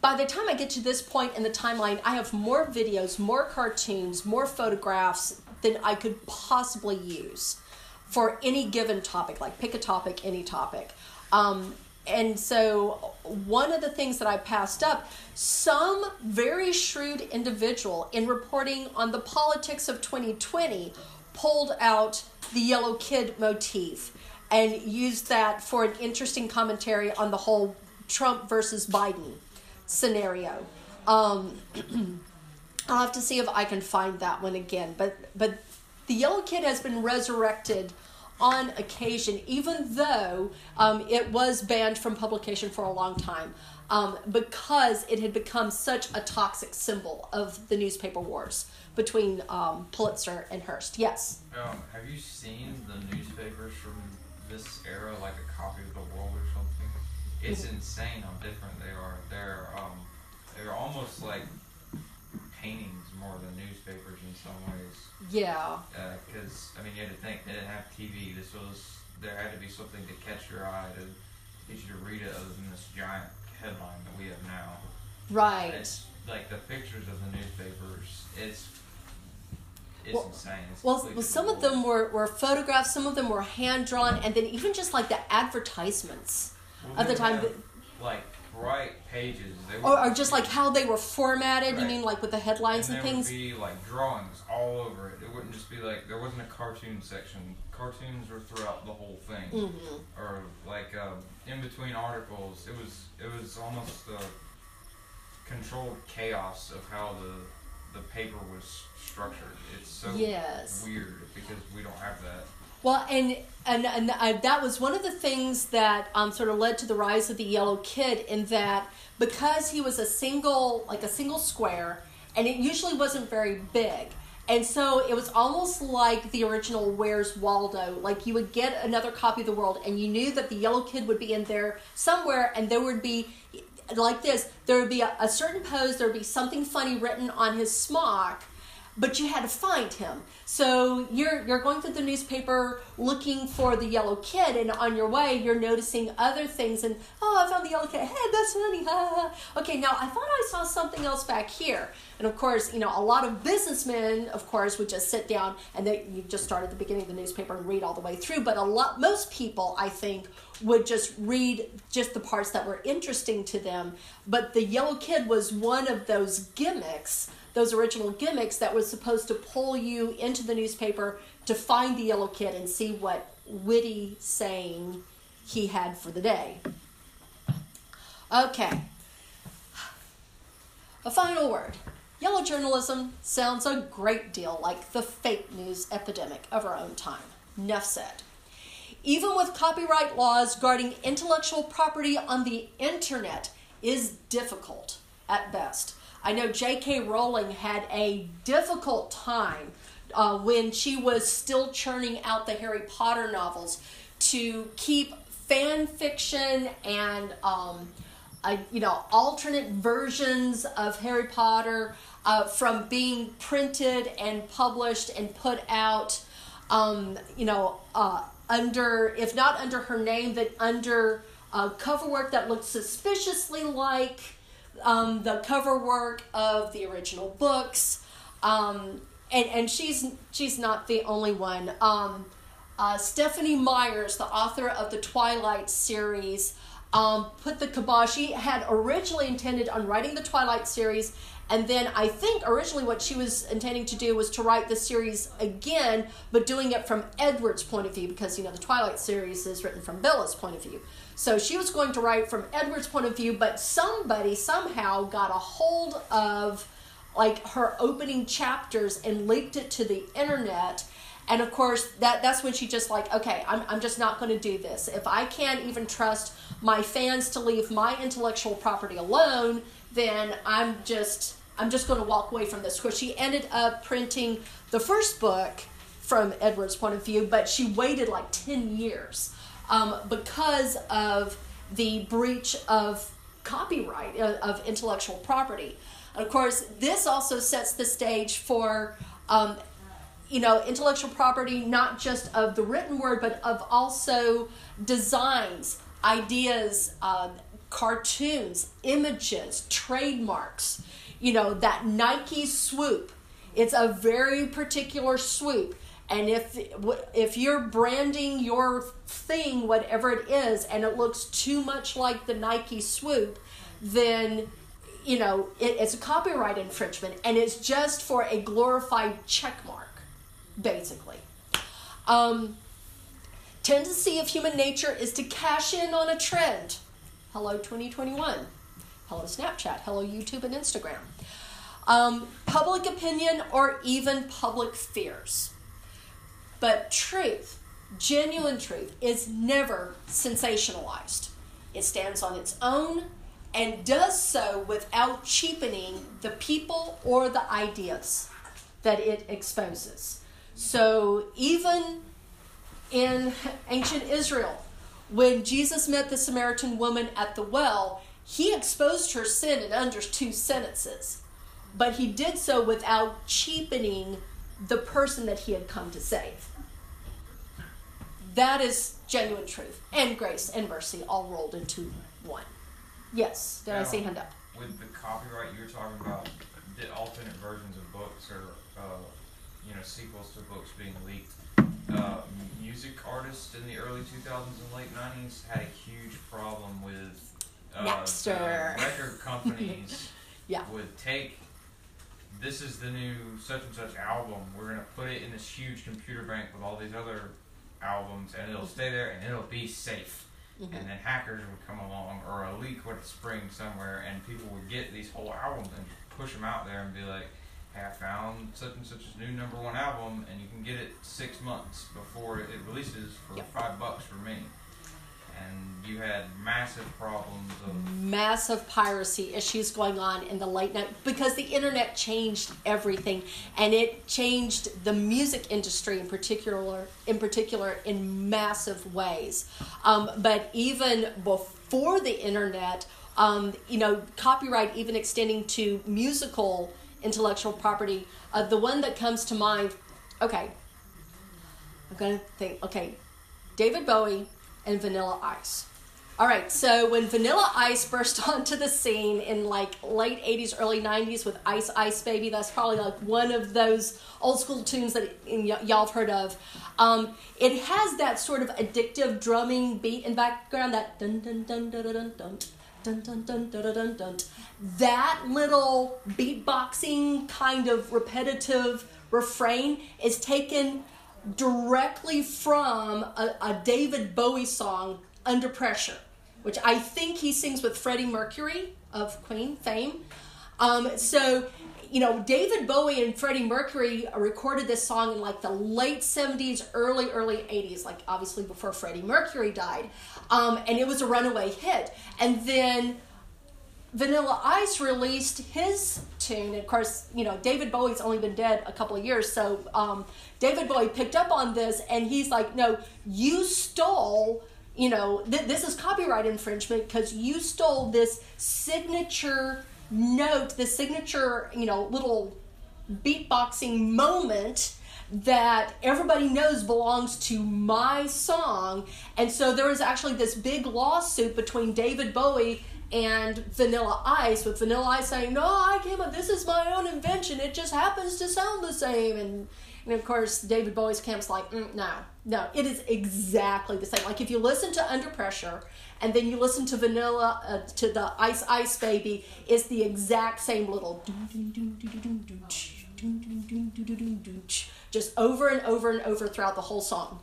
by the time I get to this point in the timeline, I have more videos, more cartoons, more photographs than I could possibly use for any given topic. Like pick a topic, any topic. Um, and so, one of the things that I passed up, some very shrewd individual in reporting on the politics of 2020 pulled out the yellow kid motif and used that for an interesting commentary on the whole Trump versus Biden scenario. Um, I'll have to see if I can find that one again. But but the Yellow Kid has been resurrected on occasion, even though um, it was banned from publication for a long time, um, because it had become such a toxic symbol of the newspaper wars between um, Pulitzer and Hearst. Yes. Um, have you seen the newspapers from this era like a copy of the world or something. It's mm-hmm. insane how different they are. They're um, they're almost like paintings more than newspapers in some ways. Yeah. Because uh, I mean, you had to think they didn't have TV. This was there had to be something to catch your eye to get you to read it, other than this giant headline that we have now. Right. It's like the pictures of the newspapers. It's it's well, insane. It's well, well some of them were, were photographs, some of them were hand drawn, and then even just like the advertisements well, of the time. Have, like bright pages. or, or just like how they were formatted. Right. You mean like with the headlines and, and things? Would be like drawings all over it. It wouldn't just be like there wasn't a cartoon section. Cartoons were throughout the whole thing, mm-hmm. or like uh, in between articles. It was it was almost a controlled chaos of how the the paper was structured. It's so yes. weird because we don't have that. Well, and and and uh, that was one of the things that um, sort of led to the rise of the yellow kid in that because he was a single like a single square, and it usually wasn't very big. And so it was almost like the original Where's Waldo. Like you would get another copy of the world, and you knew that the yellow kid would be in there somewhere, and there would be like this there would be a, a certain pose, there would be something funny written on his smock, but you had to find him. So you're you're going through the newspaper looking for the yellow kid, and on your way you're noticing other things. And oh, I found the yellow kid. Hey, that's funny. Okay, now I thought I saw something else back here. And of course, you know, a lot of businessmen, of course, would just sit down and they you just start at the beginning of the newspaper and read all the way through. But a lot, most people, I think, would just read just the parts that were interesting to them. But the yellow kid was one of those gimmicks those original gimmicks that was supposed to pull you into the newspaper to find the yellow kid and see what witty saying he had for the day. Okay. A final word. Yellow journalism sounds a great deal like the fake news epidemic of our own time. Nuff said. Even with copyright laws guarding intellectual property on the internet is difficult at best. I know J.K. Rowling had a difficult time uh, when she was still churning out the Harry Potter novels to keep fan fiction and um, uh, you know alternate versions of Harry Potter uh, from being printed and published and put out. Um, you know, uh, under if not under her name, but under uh, cover work that looked suspiciously like um, the cover work of the original books. Um, and, and she's she's not the only one. Um, uh, Stephenie Meyers, the author of the Twilight series, um, put the kibosh. She had originally intended on writing the Twilight series, and then I think originally what she was intending to do was to write the series again, but doing it from Edward's point of view because you know the Twilight series is written from Bella's point of view. So she was going to write from Edward's point of view, but somebody somehow got a hold of like her opening chapters and leaked it to the internet. And of course, that that's when she just like, okay, I'm, I'm just not going to do this. If I can't even trust my fans to leave my intellectual property alone, then I'm just I'm just going to walk away from this. Of course, she ended up printing the first book from Edward's point of view, but she waited like 10 years um, because of the breach of copyright, uh, of intellectual property. Of course, this also sets the stage for, um, you know, intellectual property, not just of the written word, but of also designs, ideas, um, cartoons, images, trademarks. You know, that Nike swoop. It's a very particular swoop and if if you're branding your thing whatever it is and it looks too much like the nike swoop then you know it, it's a copyright infringement and it's just for a glorified check mark basically. Um, tendency of human nature is to cash in on a trend. Hello 2021 hello snapchat. Hello youtube and instagram. Um, public opinion or even public fears but truth, genuine truth, is never sensationalized. It stands on its own and does so without cheapening the people or the ideas that it exposes. So even in ancient Israel, when Jesus met the Samaritan woman at the well, he exposed her sin in under two sentences, but he did so without cheapening the person that he had come to save. That is genuine truth and grace and mercy all rolled into one. Yes, did I see hand up? With the copyright you were talking about, the alternate versions of books or uh, you know sequels to books being leaked. Uh, music artists in the early 2000s and late 90s had a huge problem with uh, record companies Yeah. would take this is the new such and such album. We're gonna put it in this huge computer bank with all these other albums, and it'll stay there and it'll be safe. Mhm. And then hackers would come along, or a leak would spring somewhere, and people would get these whole albums and push them out there and be like, "Hey, I found such and such's new number one album, and you can get it six months before it releases for Yep. five bucks for me." And you had massive problems of massive piracy issues going on in the late night because the internet changed everything and it changed the music industry in particular in particular in massive ways. Um, but even before the internet um, you know copyright even extending to musical intellectual property uh, the one that comes to mind okay i'm gonna think okay david bowie and Vanilla Ice. All right, so when Vanilla Ice burst onto the scene in like late 80s, early 90s with Ice Ice Baby, that's probably like one of those old school tunes that y- y'all have heard of. Um, it has that sort of addictive drumming beat and background, that dun dun dun dun dun dun dun. Dun, dun, dun, dun, dun, dun, That little beatboxing kind of repetitive refrain is taken directly from a, a David Bowie song, Under Pressure, which I think he sings with Freddie Mercury of Queen fame. Um, so, you know, David Bowie and Freddie Mercury recorded this song in like the late 70s, early, early 80s, like obviously before Freddie Mercury died. Um, and it was a runaway hit. And then Vanilla Ice released his tune. And of course, you know, David Bowie's only been dead a couple of years. So um, David Bowie picked up on this and he's like, no, you stole, you know, th- this is copyright infringement because you stole this signature note, this signature, you know, little beatboxing moment that everybody knows belongs to my song. And so there was actually this big lawsuit between David Bowie and Vanilla Ice, with Vanilla Ice saying, No, I came up, this is my own invention. It just happens to sound the same. And, and of course, David Bowie's camp's like, mm, No, no, it is exactly the same. Like if you listen to Under Pressure and then you listen to Vanilla, uh, to the Ice Ice Baby, it's the exact same little just over and over and over throughout the whole song.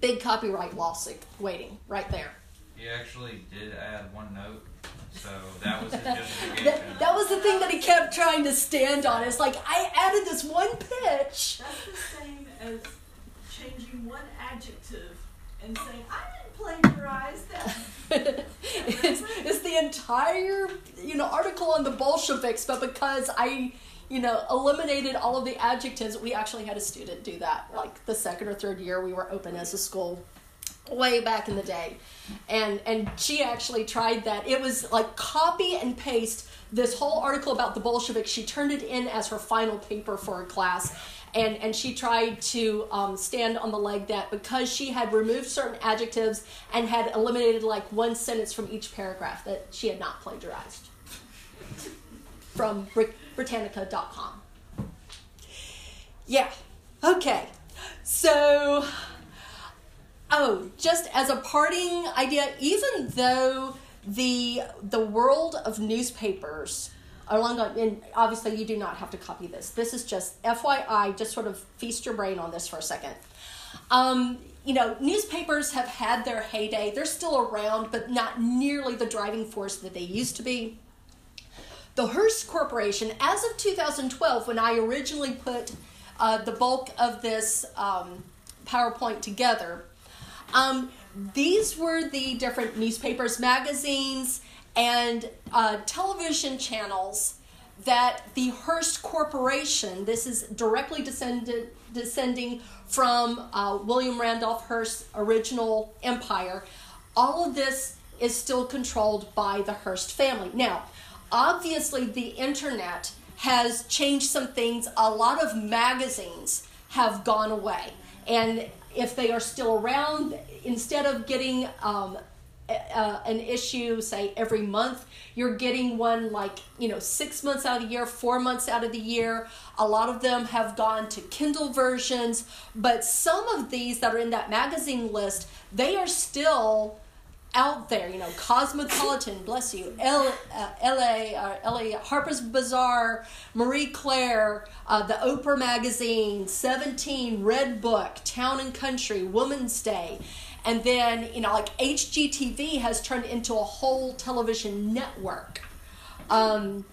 Big copyright lawsuit waiting right there. He actually did add one note, so that was his That, that was the thing that he kept trying to stand on. It's like, I added this one pitch. That's the same as changing one adjective and saying, I didn't plagiarize that. it's, it's the entire you know article on the Bolsheviks, but because I you know eliminated all of the adjectives, we actually had a student do that. Like the second or third year we were open as a school, way back in the day, and and she actually tried that. It was like copy and paste this whole article about the Bolsheviks. She turned it in as her final paper for a class. And, and she tried to um, stand on the leg that because she had removed certain adjectives and had eliminated like one sentence from each paragraph that she had not plagiarized from Brit- Britannica.com. Yeah, okay. So, oh, just as a parting idea, even though the the world of newspapers along and obviously you do not have to copy this. This is just fyi just sort of feast your brain on this for a second. Um, you know newspapers have had their heyday. They're still around but not nearly the driving force that they used to be. The hearst corporation as of 2012 when i originally put uh, the bulk of this um, powerpoint together um, these were the different newspapers magazines and uh, television channels that the Hearst Corporation, this is directly descended, descending from uh, William Randolph Hearst's original empire, all of this is still controlled by the Hearst family. Now, obviously, the internet has changed some things. A lot of magazines have gone away. And if they are still around, instead of getting um, uh, an issue, say every month, you're getting one like, you know, six months out of the year, four months out of the year. A lot of them have gone to Kindle versions, but some of these that are in that magazine list, they are still out there. You know, Cosmopolitan, bless you, Elle, uh, LA, uh, LA, Harper's Bazaar, Marie Claire, uh, the Oprah magazine, 17, Redbook, Town and Country, Woman's Day. And then, you know, like HGTV has turned into a whole television network. Um,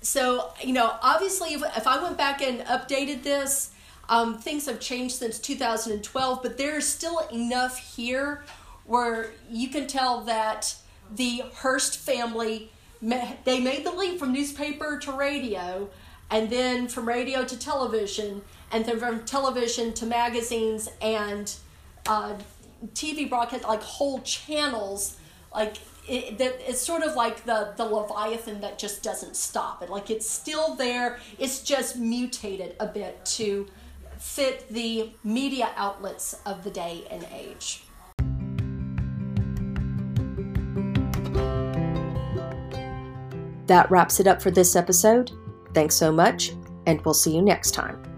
so, you know, obviously, if, if I went back and updated this, um, things have changed since 2012, but there's still enough here where you can tell that the Hearst family they made the leap from newspaper to radio, and then from radio to television, and then from television to magazines and uh, TV broadcast, like whole channels, like it, it's sort of like the the leviathan that just doesn't stop. It like it's still there. It's just mutated a bit to fit the media outlets of the day and age. That wraps it up for this episode. Thanks so much, and we'll see you next time.